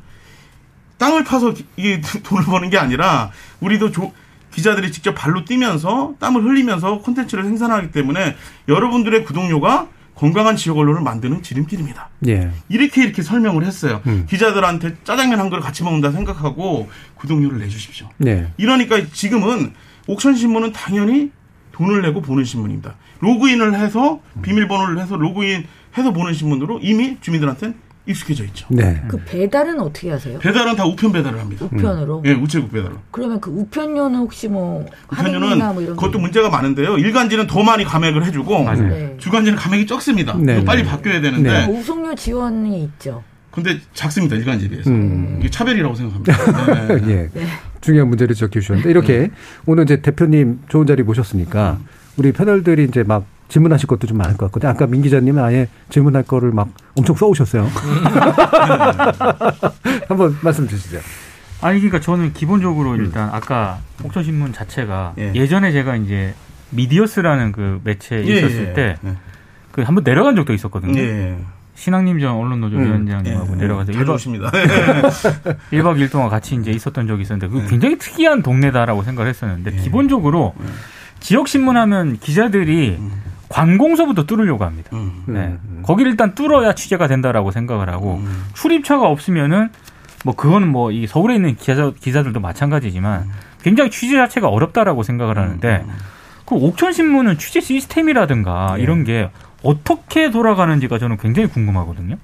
I: 땅을 파서 기- 이게 돈을 버는 게 아니라 우리도 조- 기자들이 직접 발로 뛰면서 땀을 흘리면서 콘텐츠를 생산하기 때문에 여러분들의 구독료가 건강한 지역 언론을 만드는 지름길입니다.
B: 예.
I: 이렇게 이렇게 설명을 했어요.
B: 음.
I: 기자들한테 짜장면 한 그릇 같이 먹는다 생각하고 구독료를 내주십시오.
B: 네.
I: 이러니까 지금은 옥천 신문은 당연히 돈을 내고 보는 신문입니다. 로그인을 해서 비밀번호를 해서 로그인 해서 보는 신문으로 이미 주민들한테는 익숙해져 있죠.
B: 네.
F: 그 배달은 어떻게 하세요?
I: 배달은 다 우편 배달을 합니다.
F: 우편으로?
I: 예, 우체국 배달로.
F: 그러면 그 우편료는 혹시 뭐
I: 우편료는
F: 할인이나 뭐 이런 게
I: 그것도 문제가 많은데요. 일간지는 더 많이 감액을 해주고
F: 네.
I: 주간지는 감액이 적습니다.
B: 네,
I: 빨리
B: 네.
I: 바뀌어야 되는데
F: 뭐 우송료 지원이 있죠.
I: 근데 작습니다. 일간지에 비해서.
B: 음.
I: 이게 차별이라고 생각합니다. 네.
B: 예. 중요한 문제를 지적해 주셨는데 이렇게 오늘 이제 대표님 좋은 자리 모셨으니까 우리 패널들이 이제 막 질문하실 것도 좀 많을 것 같거든요. 아까 민 기자님은 아예 질문할 거를 막 엄청 써오셨어요. 한번 말씀 주시죠.
D: 아니 그러니까 저는 기본적으로 일단 아까 옥천 신문 자체가
I: 예.
D: 예. 전에 제가 이제 미디어스라는 그 매체에
I: 예,
D: 있었을
I: 예.
D: 때
I: 예.
D: 그 한번 내려간 적도 있었거든요.
I: 예.
D: 신학님 전 언론노조
B: 음.
D: 위원장님하고
I: 예.
D: 내려가서
I: 자주
D: 1박,
I: 오십니다.
D: 1박 2일 동안 같이 이제 있었던 적이 있었는데
I: 예.
D: 그 굉장히 특이한 동네다라고 생각을 했었는데 기본적으로 지역 신문 하면 기자들이 관공서부터 뚫으려고 합니다.
I: 음.
D: 네. 거기를 일단 뚫어야 취재가 된다라고 생각을 하고 출입처가 없으면은 뭐 그거는 뭐 이 서울에 있는 기자 기자들도 마찬가지지만 굉장히 취재 자체가 어렵다라고 생각을 하는데 그 옥천 신문은 취재 시스템이라든가
I: 예.
D: 이런 게 어떻게 돌아가는지가 저는 굉장히 궁금하거든요.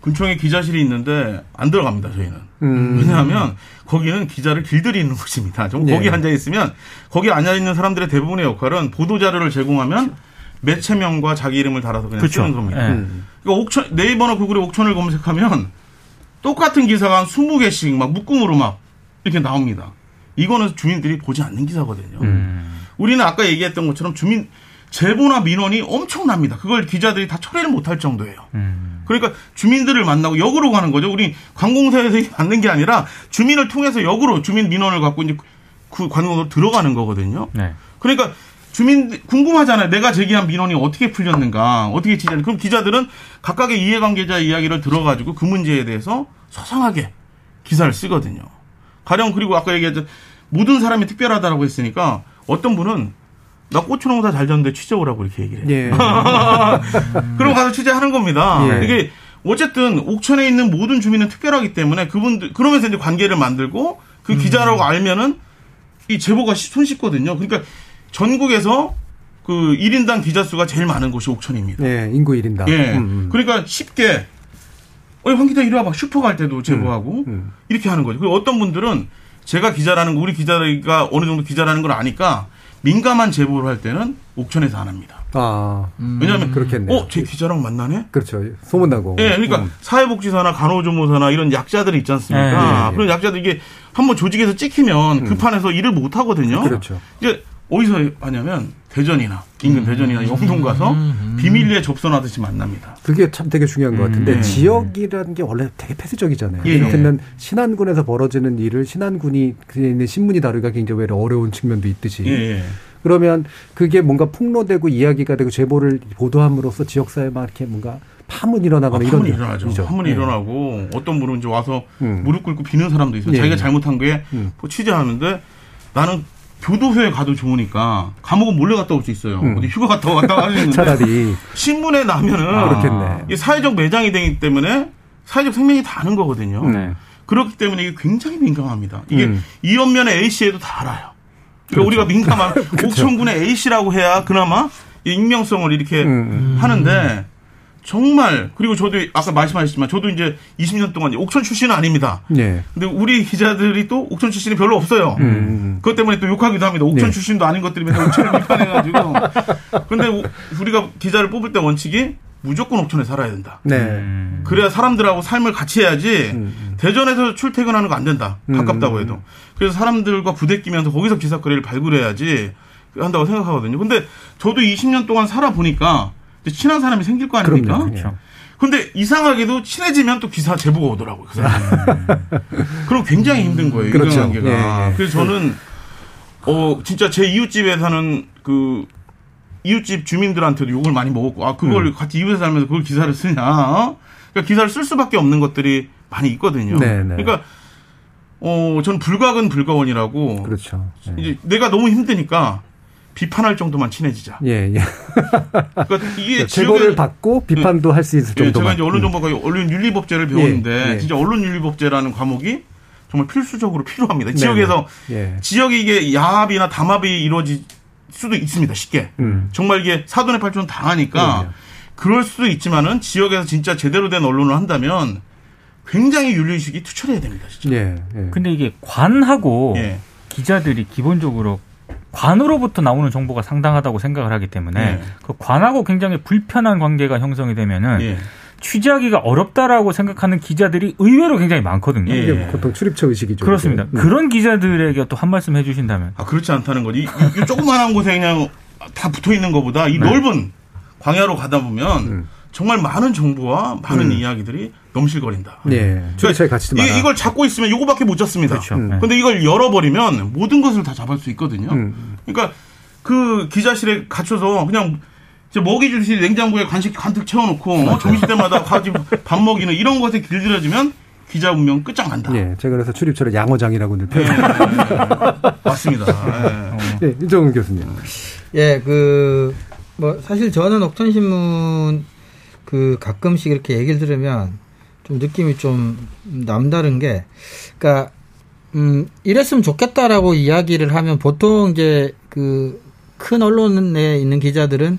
I: 군청에 기자실이 있는데 안 들어갑니다. 저희는.
B: 음.
I: 왜냐하면 거기는 기자를 길들이는 곳입니다. 좀
B: 예.
I: 거기 앉아 있으면 거기 앉아 있는 사람들의 대부분의 역할은 보도 자료를 제공하면 매체명과 자기 이름을 달아서 그냥
D: 그렇죠.
I: 쓰는 겁니다.
D: 예.
B: 음.
I: 그러니까 옥천 네이버나 구글에 옥천을 검색하면 똑같은 기사가 한 20개씩 막 묶음으로 막 이렇게 나옵니다. 이거는 주민들이 보지 않는 기사거든요.
D: 음.
I: 우리는 아까 얘기했던 것처럼 주민 제보나 민원이 엄청납니다. 그걸 기자들이 다 처리를 못할 정도예요.
D: 음.
I: 그러니까 주민들을 만나고 역으로 가는 거죠. 우리 관공서에서 받는 게 아니라 주민을 통해서 역으로 주민 민원을 갖고 이제 그 관공서로 들어가는 거거든요.
D: 네.
I: 그러니까 주민 궁금하잖아요. 내가 제기한 민원이 어떻게 풀렸는가, 어떻게 지졌는가. 그럼 기자들은 각각의 이해관계자 이야기를 들어가지고 그 문제에 대해서 소상하게 기사를 쓰거든요. 가령 그리고 아까 얘기했던 모든 사람이 특별하다라고 했으니까 어떤 분은 나 고추농사 잘 졌는데 취재 오라고 이렇게 얘기를 해요.
B: 예.
I: 그럼 가서 취재하는 겁니다.
B: 예.
I: 이게 어쨌든 옥천에 있는 모든 주민은 특별하기 때문에 그분들 그러면서 이제 관계를 만들고 그 기자라고 알면은 이 제보가 쉽- 손쉽거든요. 그러니까 전국에서 그 1인당 기자 수가 제일 많은 곳이 옥천입니다.
B: 예, 인구 1인당.
I: 예.
B: 음, 음.
I: 그러니까 쉽게 어, 황 기자 이리 와봐. 슈퍼 갈 때도 제보하고
B: 음.
I: 이렇게 하는 거죠. 그리고 어떤 분들은 제가 기자라는 거, 우리 기자가 어느 정도 기자라는 걸 아니까 민감한 제보를 할 때는 옥천에서 안 합니다.
B: 아,
I: 왜냐하면
B: 그렇겠네요.
I: 어, 제 기자랑 만나네?
B: 그렇죠. 소문나고.
I: 예, 그러니까
B: 음.
I: 사회복지사나 간호조무사나 이런 약자들이 있지 않습니까?
B: 네, 네, 네.
I: 그런 약자들 이게 한번 조직에서 찍히면 그 판에서 일을 못 하거든요.
B: 그렇죠.
I: 이제 어디서 하냐면 대전이나 인근 대전이나 영동 가서 비밀리에 접선하듯이 만납니다.
B: 그게 참 되게 중요한 것 같은데
I: 음.
B: 지역이라는 게 원래 되게 폐쇄적이잖아요.
I: 예,
B: 예. 들면 신안군에서 벌어지는 일을 신안군이 그에 있는 신문이 다루기가 굉장히 어려운 측면도 있듯이
I: 예, 예.
B: 그러면 그게 뭔가 폭로되고 이야기가 되고 제보를 보도함으로써 지역사회에 막 이렇게 뭔가 파문이 일어나거나
I: 아,
B: 이런
I: 파문이 일어나죠.
B: 일이죠.
I: 파문이
B: 예.
I: 일어나고 어떤 분은 이제 와서
B: 음.
I: 무릎 꿇고 비는 사람도 있어요.
B: 예,
I: 자기가
B: 예.
I: 잘못한 거에
B: 음.
I: 뭐 취재하는데 나는 교도소에 가도 좋으니까 감옥은 몰래 갔다 올 수 있어요.
B: 음.
I: 어디 휴가 갔다 갔다 가는데
B: 차라리
I: 신문에 나면은
B: 아, 그렇겠네.
I: 이게 사회적 매장이 되기 때문에 사회적 생명이 다는 거거든요.
D: 네.
I: 그렇기 때문에 이게 굉장히 민감합니다. 이게
B: 음.
I: 이연면의 A 씨에도 다 알아요. 그러니까 우리가 민감한 옥천군의 A 씨라고 해야 그나마 이 익명성을 이렇게
B: 음,
I: 하는데 정말 그리고 저도 아까 말씀하셨지만 저도 이제 20년 동안 옥천 출신은 아닙니다.
B: 예.
I: 근데 우리 기자들이 또 옥천 출신이 별로 없어요.
B: 음.
I: 그것 때문에 또 욕하기도 합니다. 옥천
B: 네.
I: 출신도 아닌 것들이 맨날 옥천을 비판해가지고. 근데 우- 우리가 기자를 뽑을 때 원칙이 무조건 옥천에 살아야 된다.
B: 네.
D: 음.
I: 그래야 사람들하고 삶을 같이 해야지
B: 음,
I: 대전에서 출퇴근하는 거 안 된다.
B: 음,
I: 가깝다고
B: 음,
I: 해도. 그래서 사람들과 부대끼면서 거기서 기사거리를 발굴해야지 한다고 생각하거든요. 근데 저도 20년 동안 살아보니까 친한 사람이 생길 거 아닙니까?
B: 그럼요.
D: 그렇죠.
I: 근데 이상하게도 친해지면 또 기사 제보가 오더라고요. 그 사람. 그럼 굉장히 힘든 거예요.
B: 음. 그렇죠.
I: 인간관계가.
B: 예, 예.
I: 그래서 저는 어 진짜 제 이웃집에 사는 그 이웃집 주민들한테도 욕을 많이 먹었고 아 그걸
B: 음.
I: 같이 이웃에 살면서 그걸 기사를 쓰냐? 어? 그러니까 기사를 쓸 수밖에 없는 것들이 많이 있거든요.
B: 네, 네.
I: 그러니까 어 저는 불가근 불가원이라고
B: 그렇죠. 예.
I: 이제 내가 너무 힘드니까 비판할 정도만 친해지자.
B: 예, 예.
I: 그러니까 이게
B: 제보를
I: 지역에-
B: 받고 비판도 할수 있을
I: 예, 제가
B: 정도만.
I: 이제 언론정보가 언론 윤리법제를 배우는데
B: 예, 예.
I: 진짜 언론 윤리법제라는 과목이 정말 필수적으로 필요합니다. 지역에서
B: 예.
I: 지역에 이게 야합이나 담합이 이루어질 수도 있습니다. 쉽게.
B: 음.
I: 정말 이게 사돈의 팔촌 당하니까
B: 그럼요.
I: 그럴 수도 있지만은 지역에서 진짜 제대로 된 언론을 한다면 굉장히 윤리의식이 투철해야 됩니다. 진짜.
B: 예, 예.
D: 근데 이게 관하고
I: 예.
D: 기자들이 기본적으로 관으로부터 나오는 정보가 상당하다고 생각을 하기 때문에
I: 예.
D: 그 관하고 굉장히 불편한 관계가 형성이 되면은
I: 예.
D: 취재하기가 어렵다라고 생각하는 기자들이 의외로 굉장히 많거든요.
I: 예.
B: 이게 보통 출입처 의식이죠.
D: 그렇습니다.
B: 음.
D: 그런 기자들에게 또 한 말씀 해주신다면
I: 아, 그렇지 않다는 거지. 이, 이 조그만한 곳에 그냥 다 붙어 있는 것보다 이
D: 네.
I: 넓은 광야로 가다 보면
B: 음.
I: 정말 많은 정보와 많은
B: 음.
I: 이야기들이 넘실거린다.
B: 예. 출입처의 가치도 많아.
I: 이, 이걸 잡고 있으면 요거밖에 못 잡습니다.
D: 그렇죠.
B: 음.
D: 네.
I: 근데 이걸 열어버리면 모든 것을 다 잡을 수 있거든요.
B: 음.
I: 그러니까 그 기자실에 갇혀서 그냥 먹이 줄시 냉장고에 간식 간뜩 채워놓고 어, 점심 때마다 가지고 밥 먹이는 이런 것에 길들여지면 기자 운명 끝장난다.
B: 예. 제가 그래서 출입처를 양어장이라고 늘 표현.
I: 맞습니다. 예.
B: 예. 이정훈 교수님.
E: 예, 그, 뭐, 사실 저는 옥천신문 그 가끔씩 이렇게 얘기를 들으면 좀 느낌이 좀 남다른 게, 그니까, 음, 이랬으면 좋겠다라고 이야기를 하면 보통 이제 그 큰 언론에 있는 기자들은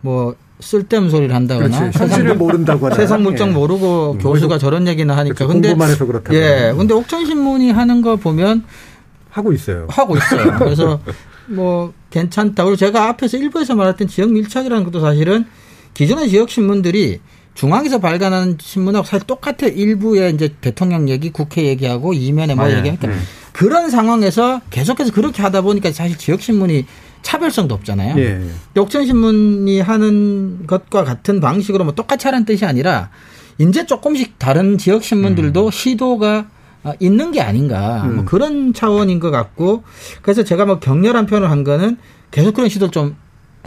E: 뭐 쓸데없는 소리를 한다거나
B: 그렇지. 현실을 모른다거나.
E: 세상 물정
B: 예.
E: 모르고
B: 음.
E: 교수가 저런 얘기나 하니까
B: 그렇죠.
E: 근데
B: 해서 그렇다고.
E: 예 근데 옥천 신문이 하는 거 보면
B: 하고 있어요.
E: 하고 있어요. 그래서 뭐 괜찮다. 그리고 제가 앞에서 일부에서 말했던 지역 밀착이라는 것도 사실은 기존의 지역 신문들이 중앙에서 발간하는 신문하고 사실 똑같아요. 일부에 이제 대통령 얘기, 국회 얘기하고 이면에 뭐
B: 아, 예.
E: 얘기하니까
B: 음.
E: 그런 상황에서 계속해서 그렇게 하다 보니까 사실 지역 신문이 차별성도 없잖아요.
B: 예.
E: 옥천 신문이 하는 것과 같은 방식으로 뭐 똑같이 하라는 뜻이 아니라 이제 조금씩 다른 지역 신문들도 시도가 아, 있는 게 아닌가 뭐
B: 음.
E: 그런 차원인 것 같고 그래서 제가 뭐 격렬한 표현을 한 거는 계속 그런 시도를 좀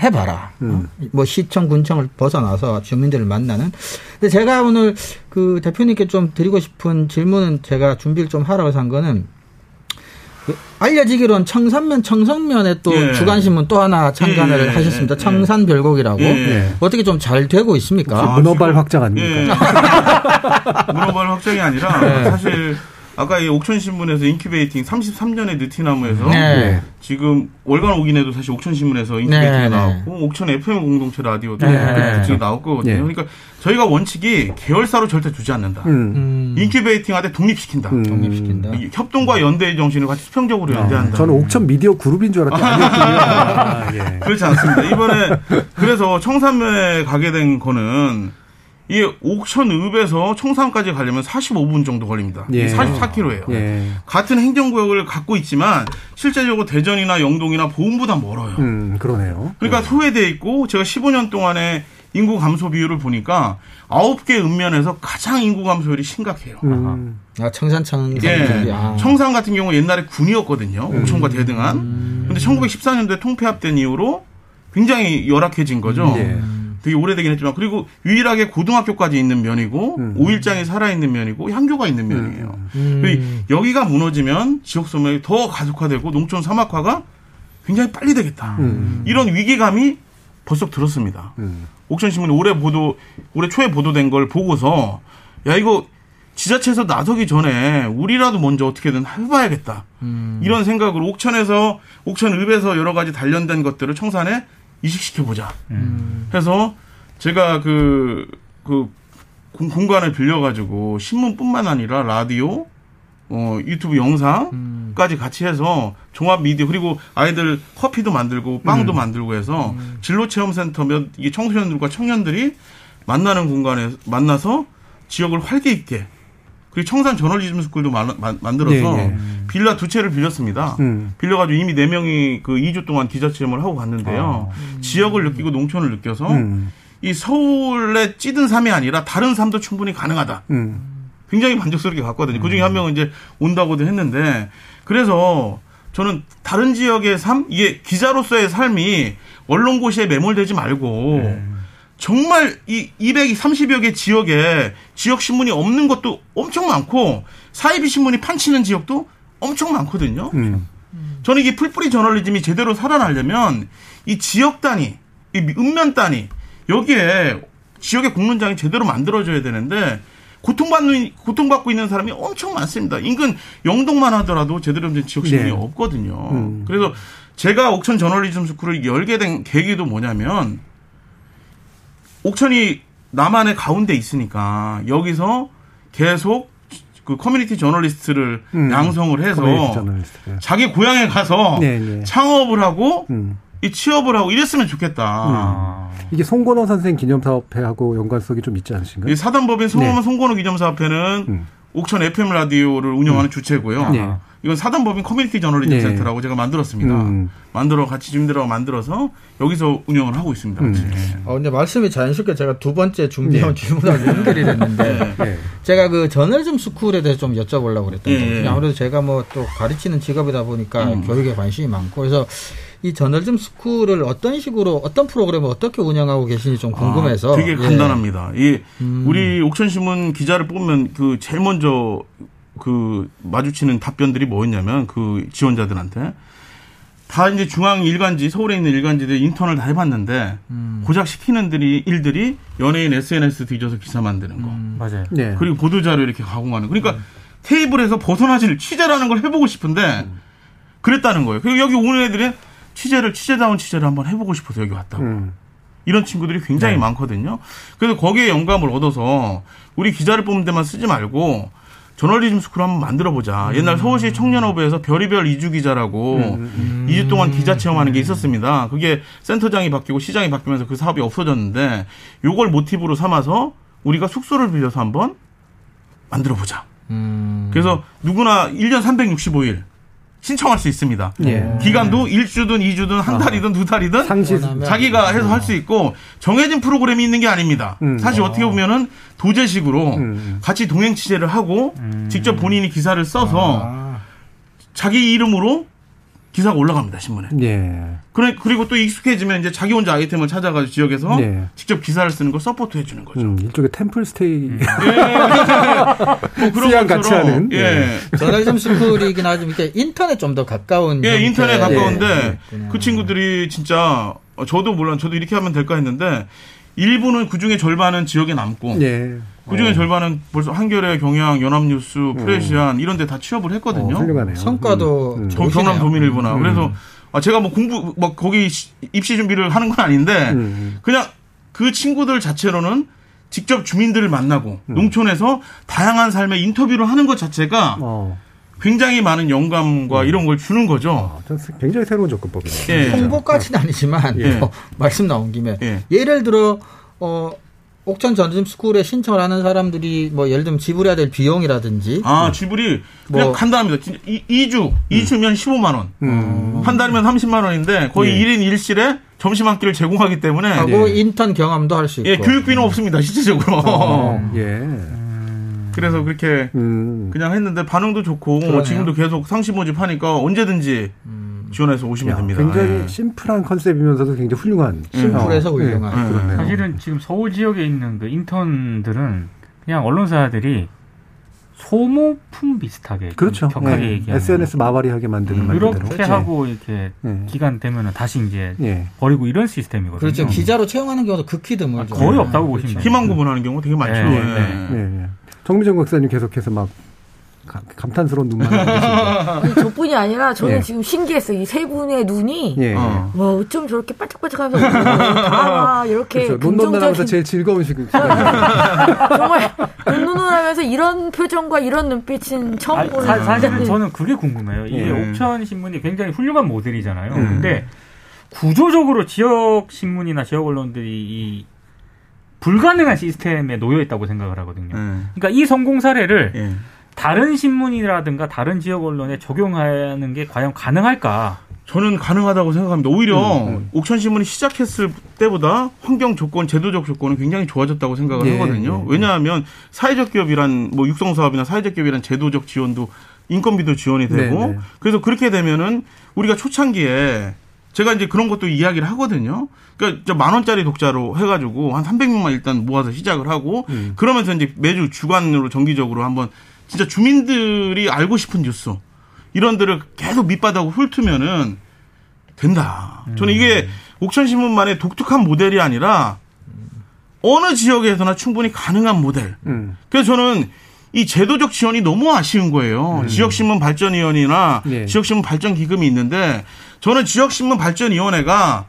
E: 해봐라.
B: 음.
E: 어? 뭐 시청 군청을 벗어나서 주민들을 만나는. 근데 제가 오늘 그 대표님께 좀 드리고 싶은 질문은 제가 준비를 좀 하라고 해서 한 거는 그 알려지기로는 청산면 청성면에 또
I: 예.
E: 주간신문 또 하나 참관을
I: 예, 예,
E: 하셨습니다.
I: 예.
E: 청산 별곡이라고
I: 예.
E: 어떻게 좀 잘 되고 있습니까?
I: 아,
B: 문어발 확장 아닙니까?
I: 예. 문어발 확장이 아니라
E: 네.
I: 사실 아까 이 옥천신문에서 incubating 33년의 느티나무에서
E: 네.
I: 지금 월간 옥이네도 사실 옥천신문에서 incubating이
E: 네, 네.
I: 나왔고 옥천 FM 공동체 라디오도
E: 네.
I: incubating이 나올 거거든요.
B: 네.
I: 그러니까 저희가 원칙이 계열사로 절대 두지 않는다.
B: 음.
E: 음,
I: incubating 하되 독립시킨다.
B: 음.
E: 독립시킨다.
I: 이 협동과 연대의 정신을 같이 수평적으로 연대한다.
B: 저는 옥천 미디어 그룹인 줄 알았더니 아니었군요. 아, 예.
I: 그렇지 않습니다. 이번에 그래서 청산면에 가게 된 거는 이게 옥천읍에서 청산까지 가려면 45분 정도 걸립니다.
B: 예.
I: 44km예요.
B: 예.
I: 같은 행정구역을 갖고 있지만 실제적으로 대전이나 영동이나 보험보다 멀어요.
B: 음, 그러네요.
I: 그러니까 소외돼 있고 제가 15년 동안에 인구 감소 비율을 보니까 9개 읍면에서 가장 인구 감소율이 심각해요.
B: 음,
E: 아, 청산청
I: 예.
E: 아.
I: 청산 같은 경우 옛날에 군이었거든요. 옥천과 대등한. 근데 1914년도에 통폐합된 이후로 굉장히 열악해진 거죠.
B: 예.
I: 되게 오래되긴 했지만 그리고 유일하게 고등학교까지 있는 면이고
B: 음.
I: 오일장이 살아있는 면이고 향교가 있는 면이에요.
E: 음.
I: 여기가 무너지면 지역 소멸이 더 가속화되고 농촌 사막화가 굉장히 빨리 되겠다.
B: 음.
I: 이런 위기감이 벌써 들었습니다.
B: 음.
I: 옥천신문이 올해 보도 올해 초에 보도된 걸 보고서 야 이거 지자체에서 나서기 전에 우리라도 먼저 어떻게든 해봐야겠다. 이런 생각으로 옥천에서 옥천읍에서 여러 가지 단련된 것들을 청산에 이식시켜 보자. 해서 제가 그, 그 공- 공간을 빌려가지고 신문뿐만 아니라 라디오, 어, 유튜브 영상까지 같이 해서 종합 미디어 그리고 아이들 커피도 만들고 빵도 만들고 해서 진로 체험 센터 몇 이게 청소년들과 청년들이 만나는 공간에 만나서 지역을 활기 있게 그리고 청산 저널리즘 스쿨도 만들어서
B: 예, 예.
I: 빌라 두 채를 빌렸습니다.
B: 음.
I: 빌려가지고 이미 네 명이 그 2주 동안 기자 체험을 하고 갔는데요. 지역을 느끼고 농촌을 느껴서
B: 음.
I: 이 서울의 찌든 삶이 아니라 다른 삶도 충분히 가능하다.
B: 음.
I: 굉장히 만족스럽게 갔거든요. 그 중에 한 명은 이제 온다고도 했는데 그래서 저는 다른 지역의 삶, 이게 기자로서의 삶이 언론고시에 매몰되지 말고 정말 이 230여 개 지역에 지역 신문이 없는 것도 엄청 많고 사이비 신문이 판치는 지역도 엄청 많거든요.
B: 음.
I: 저는 이게 풀뿌리 저널리즘이 제대로 살아나려면 이 지역 단위, 이 읍면 단위 여기에 지역의 공론장이 제대로 만들어져야 되는데 고통받는 고통받고 있는 사람이 엄청 많습니다. 인근 영동만 하더라도 제대로 된 지역 신문이
B: 네.
I: 없거든요.
B: 음.
I: 그래서 제가 옥천 저널리즘 스쿨을 열게 된 계기도 뭐냐면 옥천이 남한의 가운데 있으니까 여기서 계속 그 커뮤니티 저널리스트를
B: 음.
I: 양성을 해서. 자기 고향에 가서
B: 네, 네.
I: 창업을 하고
B: 음.
I: 이 취업을 하고 이랬으면 좋겠다.
D: 아.
B: 이게 송건호 선생 기념사업회하고 연관성이 좀 있지 않으신가요?
I: 이 사단법인 송원
B: 네.
I: 송건호 기념사업회는
B: 음.
I: 옥천 FM 라디오를 운영하는 주체고요.
B: 네.
I: 이건 사단법인 커뮤니티 저널리즘
B: 네.
I: 센터라고 제가 만들었습니다.
B: 음.
I: 만들어 같이 주민들하고 만들어서 여기서 운영을 하고 있습니다.
B: 음.
I: 네.
E: 어, 근데 말씀이 자연스럽게 제가 두 번째 준비한 질문하고 연결이 됐는데
B: 예.
E: 제가 그 저널즘 스쿨에 대해서 좀 여쭤보려고 그랬던
I: 예.
E: 거예요. 아무래도 제가 뭐 또 가르치는 직업이다 보니까
I: 음.
E: 교육에 관심이 많고 그래서 이 저널즘 스쿨을 어떤 식으로 어떤 프로그램을 어떻게 운영하고 계신지 좀 궁금해서
I: 아, 되게
E: 예.
I: 간단합니다. 이
E: 음.
I: 우리 옥천신문 기자를 뽑으면 그 제일 먼저 그 마주치는 답변들이 뭐였냐면 그 지원자들한테 다 이제 중앙 일간지 서울에 있는 일간지들 인턴을 다 해봤는데
E: 음.
I: 고작 시키는 들이 일들이 연예인 SNS 뒤져서 기사 만드는 거
E: 음.
D: 맞아요.
B: 네.
I: 그리고 보도 자료 이렇게 가공하는 거. 그러니까 테이블에서 벗어나질 취재라는 걸 해보고 싶은데 그랬다는 거예요. 그리고 여기 오는 애들이 취재를 취재다운 취재를 한번 해보고 싶어서 여기 왔다고.
B: 음.
I: 이런 친구들이 굉장히 많거든요. 그래서 거기에 영감을 얻어서 우리 기자를 뽑는 데만 쓰지 말고 저널리즘 스쿨 한번 만들어 보자. 옛날 서울시 청년허브에서 별이별 이주 기자라고 이 2주 동안 기자 체험하는 게 있었습니다. 그게 센터장이 바뀌고 시장이 바뀌면서 그 사업이 없어졌는데 요걸 모티브로 삼아서 우리가 숙소를 빌려서 한번 만들어 보자.
E: 음.
I: 그래서 누구나 1년 365일 신청할 수 있습니다.
B: 예.
I: 기간도 1주든 2주든 한 달이든 두 달이든
B: 상시.
I: 자기가 해서 할 수 있고 정해진 프로그램이 있는 게 아닙니다.
B: 음.
I: 사실 어떻게 보면은 도제식으로
B: 음.
I: 같이 동행 취재를 하고 직접 본인이 기사를 써서
E: 아.
I: 자기 이름으로 기사가 올라갑니다 신문에.
B: 예.
I: 그래 그리고 또 익숙해지면 이제 자기 혼자 아이템을 찾아가지고 지역에서
B: 네.
I: 직접 기사를 쓰는 걸 support 해주는 거죠.
B: 음, 일종의 템플 스테이
I: 뭐 그런
B: 수양 같이
I: 것처럼,
B: 하는. 네.
I: 예.
E: 저널리즘 스쿨이긴 하지만 이렇게 인턴에 좀 더 가까운
I: 예,
E: 인턴에
I: 가까운데
E: 그냥.
I: 그 친구들이 진짜 어, 저도 물론 저도 이렇게 하면 될까 했는데 일부는 그 중에 절반은 지역에 남고
B: 예.
I: 그 중에 절반은 벌써 한겨레, 경향, 연합뉴스, 프레시안 이런 데 다 취업을 했거든요.
B: 어, 훌륭하네요.
E: 성과도
B: 음, 음.
I: 경-. 경남 도민일보나. 그래서 아, 제가 뭐 공부 뭐 거기 시- 입시 준비를 하는 건 아닌데
B: 음.
I: 그냥 그 친구들 자체로는 직접 주민들을 만나고 농촌에서 다양한 삶의 인터뷰를 하는 것 자체가
B: 어,
I: 굉장히 많은 영감과 이런 걸 주는 거죠.
B: 어, 전 굉장히 새로운 접근법이네요.
I: 예.
E: 홍보까지는 아니지만
I: 예.
E: 뭐 말씀 나온 김에
I: 예.
E: 예를 들어 어 옥천 전즘 스쿨에 신청을 하는 사람들이 뭐 예를 들면 지불해야 될 비용이라든지
I: 아, 지불이 그냥
E: 뭐-
I: 간단합니다. 진짜 이, 2주, 2주면 15만 원.
B: 음.
I: 한 달이면 30만 원인데 거의
B: 예.
I: 일 1인 1실에 점심 한 끼를 제공하기 때문에
E: 하고
B: 예.
E: 인턴 경험도 할 수 있고
I: 예, 교육비는 없습니다. 실제적으로.
B: 어, 예.
I: 그래서 그렇게
B: 음.
I: 그냥 했는데 반응도 좋고
E: 그러네요.
I: 지금도 계속 상시 모집하니까 언제든지 지원해서 오시면
B: 야,
I: 됩니다.
B: 굉장히
I: 예.
B: 심플한 컨셉이면서도 굉장히 훌륭한.
E: 심플해서
B: 어,
E: 훌륭한.
B: 예, 그렇네요.
D: 사실은 지금 서울 지역에 있는 그 인턴들은 그냥 언론사들이 소모품 비슷하게 좀
B: 그렇죠.
D: 격하게
B: 예.
D: 얘기하는
B: SNS 마발이하게 만드는 말 그대로.
D: 이렇게 하고 이렇게
B: 예.
D: 기간 되면은 다시 이제
B: 예.
D: 버리고 이런 시스템이거든요.
E: 그렇죠. 기자로 채용하는 경우도 극히 드물죠.
D: 거의 없다고 보시면 돼요.
I: 희망 구분하는 경우 되게 많죠.
D: 네,
I: 예.
D: 네.
B: 정미정 박사님 계속해서 막 가- 감탄스러운 눈만.
F: 아니, 저뿐이 아니라 저는
B: 예.
F: 지금 신기했어요. 이 세 분의 눈이
B: 예.
I: 어.
F: 와 어쩜 저렇게 반짝반짝하면서 다 이렇게
B: 그렇죠.
F: 긍정적인
B: 제일 즐거운 시간.
F: 정말 눈눈하면서 이런 표정과 이런 눈빛은 처음
D: 아니,
F: 보는.
D: 사, 사실은 저는 그게 궁금해요. 이게
I: 예.
D: 옥천 신문이 굉장히 훌륭한 모델이잖아요.
B: 음.
D: 근데 구조적으로 지역 신문이나 지역 언론들이 이 불가능한 시스템에 놓여 있다고 생각을 하거든요.
I: 예.
D: 그러니까 이 성공 사례를
I: 예.
D: 다른 신문이라든가 다른 지역 언론에 적용하는 게 과연 가능할까?
I: 저는 가능하다고 생각합니다. 오히려
B: 음, 음.
I: 옥천 신문이 시작했을 때보다 환경 조건, 제도적 조건은 굉장히 좋아졌다고 생각을
B: 예,
I: 하거든요.
B: 예,
I: 왜냐하면 사회적 기업이란 뭐 육성 사업이나 사회적 기업이란 제도적 지원도 인건비도 지원이 되고
B: 네, 네.
I: 그래서 그렇게 되면은 우리가 초창기에 제가 이제 그런 것도 이야기를 하거든요. 그러니까 저만 원짜리 독자로 해가지고 한 300명만 일단 모아서 시작을 하고
B: 음.
I: 그러면서 이제 매주 주간으로 정기적으로 한번 진짜 주민들이 알고 싶은 뉴스 이런 데를 계속 밑바닥으로 훑으면은 된다. 저는 이게 옥천신문만의 독특한 모델이 아니라 어느 지역에서나 충분히 가능한 모델.
B: 음.
I: 그래서 저는 이 제도적 지원이 너무 아쉬운 거예요. 지역신문 발전위원회나
B: 네.
I: 지역신문 발전기금이 있는데 저는 지역신문 발전위원회가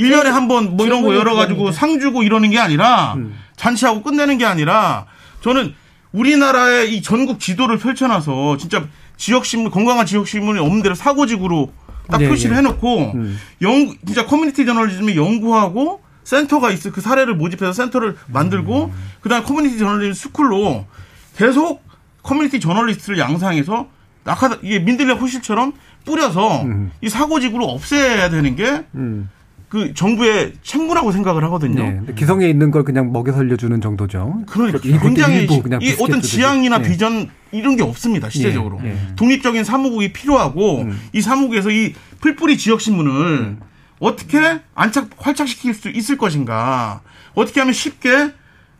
I: 1년에 한 번 뭐 이런 거 열어가지고 상 주고 이러는 게 아니라 잔치하고 끝내는 게 아니라 저는 우리나라의 이 전국 지도를 펼쳐놔서 진짜 지역신문, 건강한 지역신문이 없는 데를 사고 지역으로 딱
B: 네,
I: 표시를
B: 네.
I: 해놓고
B: 음.
I: 연 진짜 커뮤니티 저널리즘을 연구하고 센터가 있어 그 사례를 모집해서 센터를 만들고 그다음에 커뮤니티 저널리즘 스쿨로 계속 커뮤니티 저널리스트를 양성해서 낙하 이게 민들레 홀씨처럼 뿌려서
B: 음.
I: 이 사고 지역으로 없애야 되는 게 그
B: 음.
I: 정부의 책무라고 생각을 하거든요.
B: 네. 기성에 있는 걸 그냥 먹여 살려주는 정도죠.
I: 그러니까 굉장히
B: 그냥
I: 이 어떤 지향이나
B: 주듯이.
I: 비전 이런 게 없습니다 실제적으로
B: 예, 예.
I: 독립적인 사무국이 필요하고
B: 음.
I: 이 사무국에서 이 풀뿌리 지역 신문을 어떻게 안착 활착시킬 수 있을 것인가 어떻게 하면 쉽게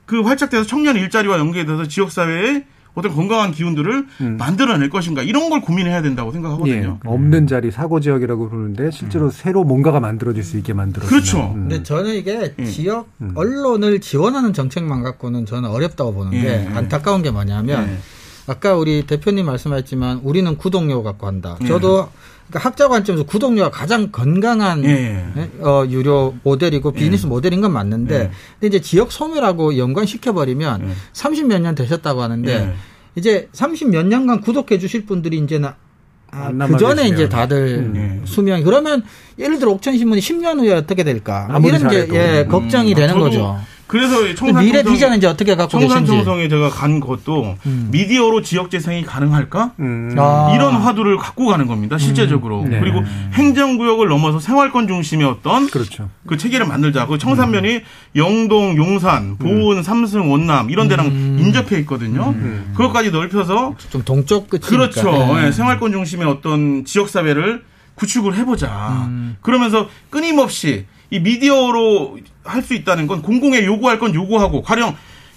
I: 그 활착돼서 청년 일자리와 연계돼서 지역 사회의 어떤 건강한 기운들을 만들어낼 것인가 이런 걸 고민해야 된다고 생각하거든요.
B: 예. 없는 자리 사고 지역이라고 그러는데 실제로 새로 뭔가가 만들어질 수 있게 만들어.
I: 음. 그렇죠.
E: 근데 저는 이게
I: 예.
E: 지역 언론을 지원하는 정책만 갖고는 저는 어렵다고 보는 게
I: 예.
E: 안타까운 게 뭐냐면
I: 예.
E: 아까 우리 대표님 말씀하셨지만 우리는 구독료 갖고 한다.
I: 예.
E: 저도 그러니까 학자 관점에서 구독료가 가장 건강한
I: 예.
E: 예, 어, 유료 모델이고 비즈니스 모델인 건 맞는데
I: 예.
E: 근데 이제 지역 소멸하고 연관시켜 버리면
I: 예.
E: 30몇년 되셨다고 하는데
I: 예.
E: 이제 30몇 년간 구독해 주실 분들이 이제는 아, 안그 전에. 이제 다들
I: 음.
E: 수명이 그러면 예를 들어 옥천신문이 10년 후에 어떻게 될까
B: 아무리
E: 이런 이제. 예, 걱정이
I: 음.
E: 되는 거죠.
I: 그래서 청산
E: 미래 비전은 이제 어떻게 갖고 계신지.
I: 청산청성에 제가 간 것도 미디어로 지역 재생이 가능할까?
B: 음.
E: 아.
I: 이런 화두를 갖고 가는 겁니다. 실제적으로.
B: 네.
I: 그리고 행정구역을 넘어서 생활권 중심의 어떤
B: 그렇죠.
I: 그 체계를 만들자. 그 청산면이 영동, 용산, 보은, 삼승, 원남 이런 데랑 인접해 있거든요. 그것까지 넓혀서
E: 좀 동쪽 끝이니까.
I: 그렇죠.
E: 예.
I: 예, 생활권 중심의 어떤 지역 사회를 구축을 해보자. 그러면서 끊임없이 이 미디어로 할 수 있다는 건 공공에 요구할 건 요구하고 가령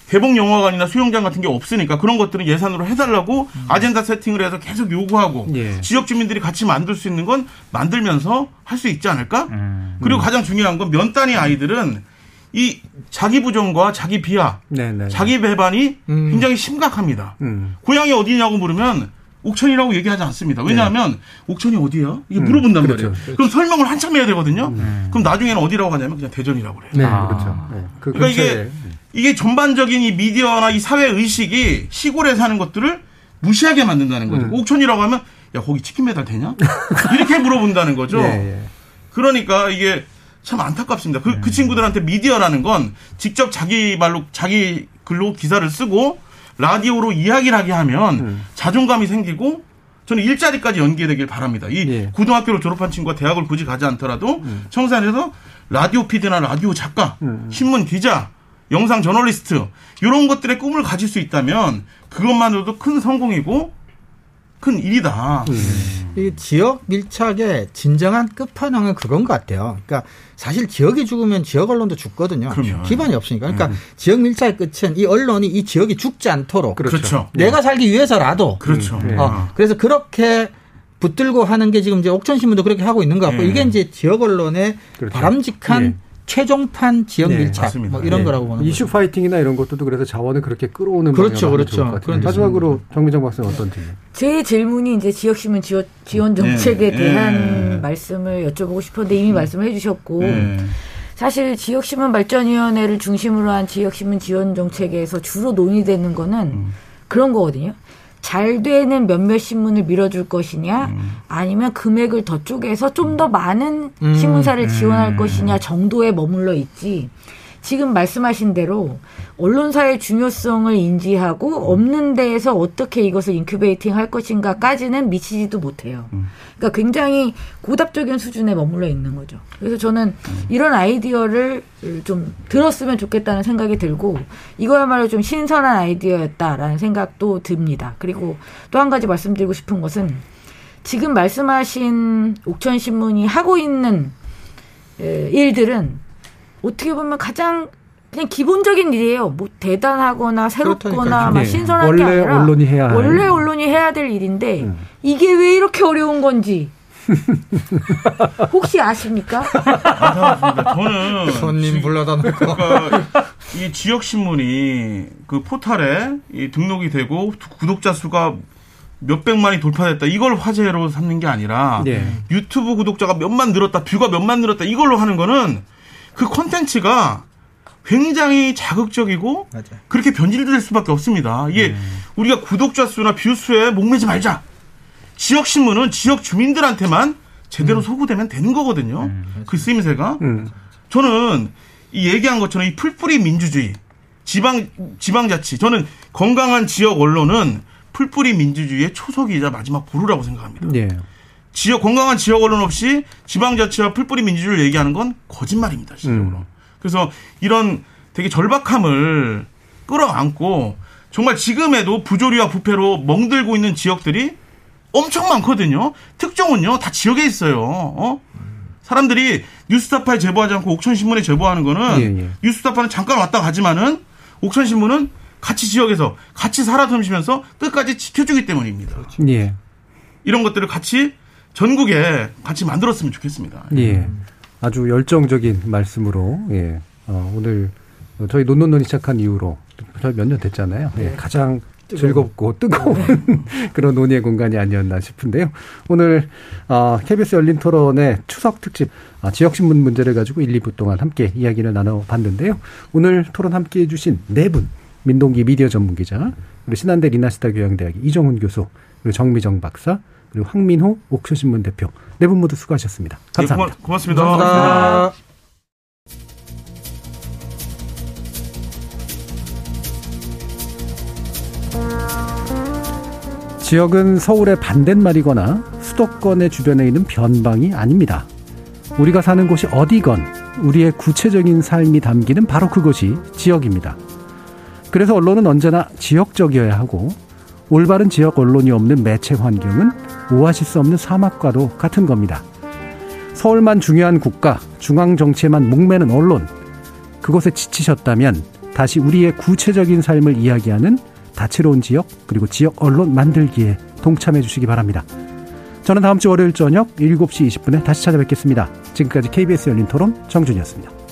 I: 개봉 영화관이나 수영장 같은 게 없으니까 그런 것들은 예산으로 해달라고 아젠다 세팅을 해서 계속 요구하고
B: 예.
I: 지역 주민들이 같이 만들 수 있는 건 만들면서 할 수 있지 않을까?
D: 음.
I: 그리고 가장 중요한 건 면 단위 아이들은 이 자기 부정과 자기 비하,
B: 네네.
I: 자기 배반이
E: 음.
I: 굉장히 심각합니다.
B: 음.
I: 고향이 어디냐고 물으면 옥천이라고 얘기하지 않습니다. 왜냐하면 옥천이 어디야? 이게 물어본단
B: 네. 그렇죠.
I: 말이에요. 그럼 설명을 한참 해야 되거든요. 그럼 나중에는 어디라고 하냐면 그냥 대전이라고 그래요.
B: 네,
D: 아.
B: 그렇죠. 네. 그
I: 그러니까 이게
B: 근처에.
I: 이게 전반적인 이 미디어나 이 사회 의식이 시골에 사는 것들을 무시하게 만든다는 거죠.
B: 음.
I: 옥천이라고 하면 야 거기 치킨 배달 되냐? 이렇게 물어본다는 거죠.
B: 예, 예.
I: 그러니까 이게 참 안타깝습니다. 그, 그 친구들한테 미디어라는 건 직접 자기 말로 자기 글로 기사를 쓰고 라디오로 이야기를 하게 하면 자존감이 생기고 저는 일자리까지 연계되길 바랍니다. 이
B: 예.
I: 고등학교를 졸업한 친구가 대학을 굳이 가지 않더라도 청산에서 라디오 PD나 라디오 작가, 신문 기자, 영상 저널리스트 이런 것들의 꿈을 가질 수 있다면 그것만으로도 큰 성공이고 큰 일이다.
E: 이 지역 밀착의 진정한 끝판왕은 그건 것 같아요. 그러니까 사실 지역이 죽으면 지역 언론도 죽거든요.
I: 그럼요.
E: 기반이 없으니까. 그러니까 지역 밀착의 끝은 이 언론이 이 지역이 죽지 않도록
I: 그렇죠.
E: 내가 살기 위해서라도
I: 그렇죠.
B: 네.
E: 어, 그래서 그렇게 붙들고 하는 게 지금 이제 옥천신문도 그렇게 하고 있는 것 같고
I: 네.
E: 이게 이제 지역 언론의
B: 그렇죠.
E: 바람직한
B: 네.
E: 최종판 지역
B: 네,
E: 밀착
I: 맞습니다.
E: 뭐 이런
B: 네.
E: 거라고 보는
B: 이슈
E: 거죠.
B: 파이팅이나 이런 것들도 그래서 자원을 그렇게 끌어오는
E: 그렇죠, 그렇죠.
B: 좋을 것 같아요.
E: 그런
B: 마지막으로 정미정 박사는 어떤 팀이에요?
F: 제 질문이 이제 지역신문 지원, 지원 정책에
I: 네,
F: 대한
I: 네.
F: 말씀을 여쭤보고 싶었는데 이미 말씀해 주셨고
I: 네.
F: 사실 지역신문 발전위원회를 중심으로 한 지역신문 지원 정책에서 주로 논의되는 거는
I: 음.
F: 그런 거거든요. 잘 되는 몇몇 신문을 밀어줄 것이냐,
I: 음.
F: 아니면 금액을 더 쪼개서 좀 더 많은
E: 음.
F: 신문사를 지원할 것이냐 정도에 머물러 있지. 지금 말씀하신 대로 언론사의 중요성을 인지하고 없는 데에서 어떻게 이것을 incubating 할 것인가까지는 미치지도 못해요. 그러니까 굉장히 고답적인 수준에 머물러 있는 거죠. 그래서 저는 이런 아이디어를 좀 들었으면 좋겠다는 생각이 들고 이거야말로 좀 신선한 아이디어였다라는 생각도 듭니다. 그리고 또 한 가지 말씀드리고 싶은 것은 지금 말씀하신 옥천신문이 하고 있는 에, 일들은 어떻게 보면 가장 그냥 기본적인 일이에요. 뭐 대단하거나 새롭거나. 막
B: 네.
F: 신선한
B: 원래
F: 게 아니라
B: 언론이 해야 할.
F: 원래 언론이 해야 될 일인데
B: 음.
F: 이게 왜 이렇게 어려운 건지 혹시 아십니까?
I: 안타깝습니다. 저는
E: 손님 불러다 놓고
I: 그러니까 이 지역 신문이 그 포탈에 이 등록이 되고 구독자 수가 몇 백만이 돌파됐다. 이걸 화제로 삼는 게 아니라
B: 네.
I: 유튜브 구독자가 몇만 늘었다, view가 몇만 늘었다. 이걸로 하는 거는 그 콘텐츠가 굉장히 자극적이고
E: 맞아요.
I: 그렇게 변질될 수밖에 없습니다. 이게 우리가 구독자 수나 view 수에 목매지 말자. 지역 신문은 지역 주민들한테만 제대로 소구되면 되는 거거든요. 그 쓰임새가.
B: 음.
I: 저는 이 얘기한 것처럼 이 풀뿌리 민주주의, 지방 지방자치, 저는 건강한 지역 언론은 풀뿌리 민주주의의 초석이자 마지막 보루라고 생각합니다.
B: 예.
I: 지역 건강한 지역 언론 없이 지방자치와 풀뿌리 민주주의를 얘기하는 건 거짓말입니다, 실적으로.
B: 음.
I: 그래서 이런 되게 절박함을 끌어안고 정말 지금에도 부조리와 부패로 멍들고 있는 지역들이 엄청 많거든요. 특종은요, 다 지역에 있어요. 어? 사람들이 뉴스타파에 제보하지 않고 옥천신문에 제보하는 거는
B: 예, 예.
I: 뉴스타파는 잠깐 왔다 가지만은 옥천신문은 같이 지역에서 같이 살아섬시면서 끝까지 지켜주기 때문입니다.
B: 예.
I: 이런 것들을 같이 전국에 같이 만들었으면 좋겠습니다.
B: 예. 아주 열정적인 말씀으로, 예. 어, 오늘 저희 논논논이 시작한 이후로 저희 몇 년 됐잖아요. 예. 가장 즐겁고 뜨거운 그런 논의의 공간이 아니었나 싶은데요. 오늘 어, KBS 열린 토론의 추석 특집 아, 지역신문 문제를 가지고 1, 2부 동안 함께 이야기를 나눠봤는데요. 오늘 토론 함께 해주신 네 분, 민동기 미디어 전문기자, 그리고 신한대 리나시타 교양대학의 이정훈 교수, 그리고 정미정 박사, 그리고 황민호 옥천신문 대표 네 분 모두 수고하셨습니다.
I: 네,
B: 감사합니다.
I: 고마, 고맙습니다.
E: 감사합니다.
B: 지역은 서울의 반대말이거나 수도권의 주변에 있는 변방이 아닙니다. 우리가 사는 곳이 어디건 우리의 구체적인 삶이 담기는 바로 그곳이 지역입니다. 그래서 언론은 언제나 지역적이어야 하고 올바른 지역 언론이 없는 매체 환경은 오아시스 없는 사막과도 같은 겁니다. 서울만 중요한 국가, 중앙 정치에만 목매는 언론, 그곳에 지치셨다면 다시 우리의 구체적인 삶을 이야기하는 다채로운 지역 그리고 지역 언론 만들기에 동참해 주시기 바랍니다. 저는 다음 주 월요일 저녁 7시 20분에 다시 찾아뵙겠습니다. 지금까지 KBS 열린 토론 정준이었습니다.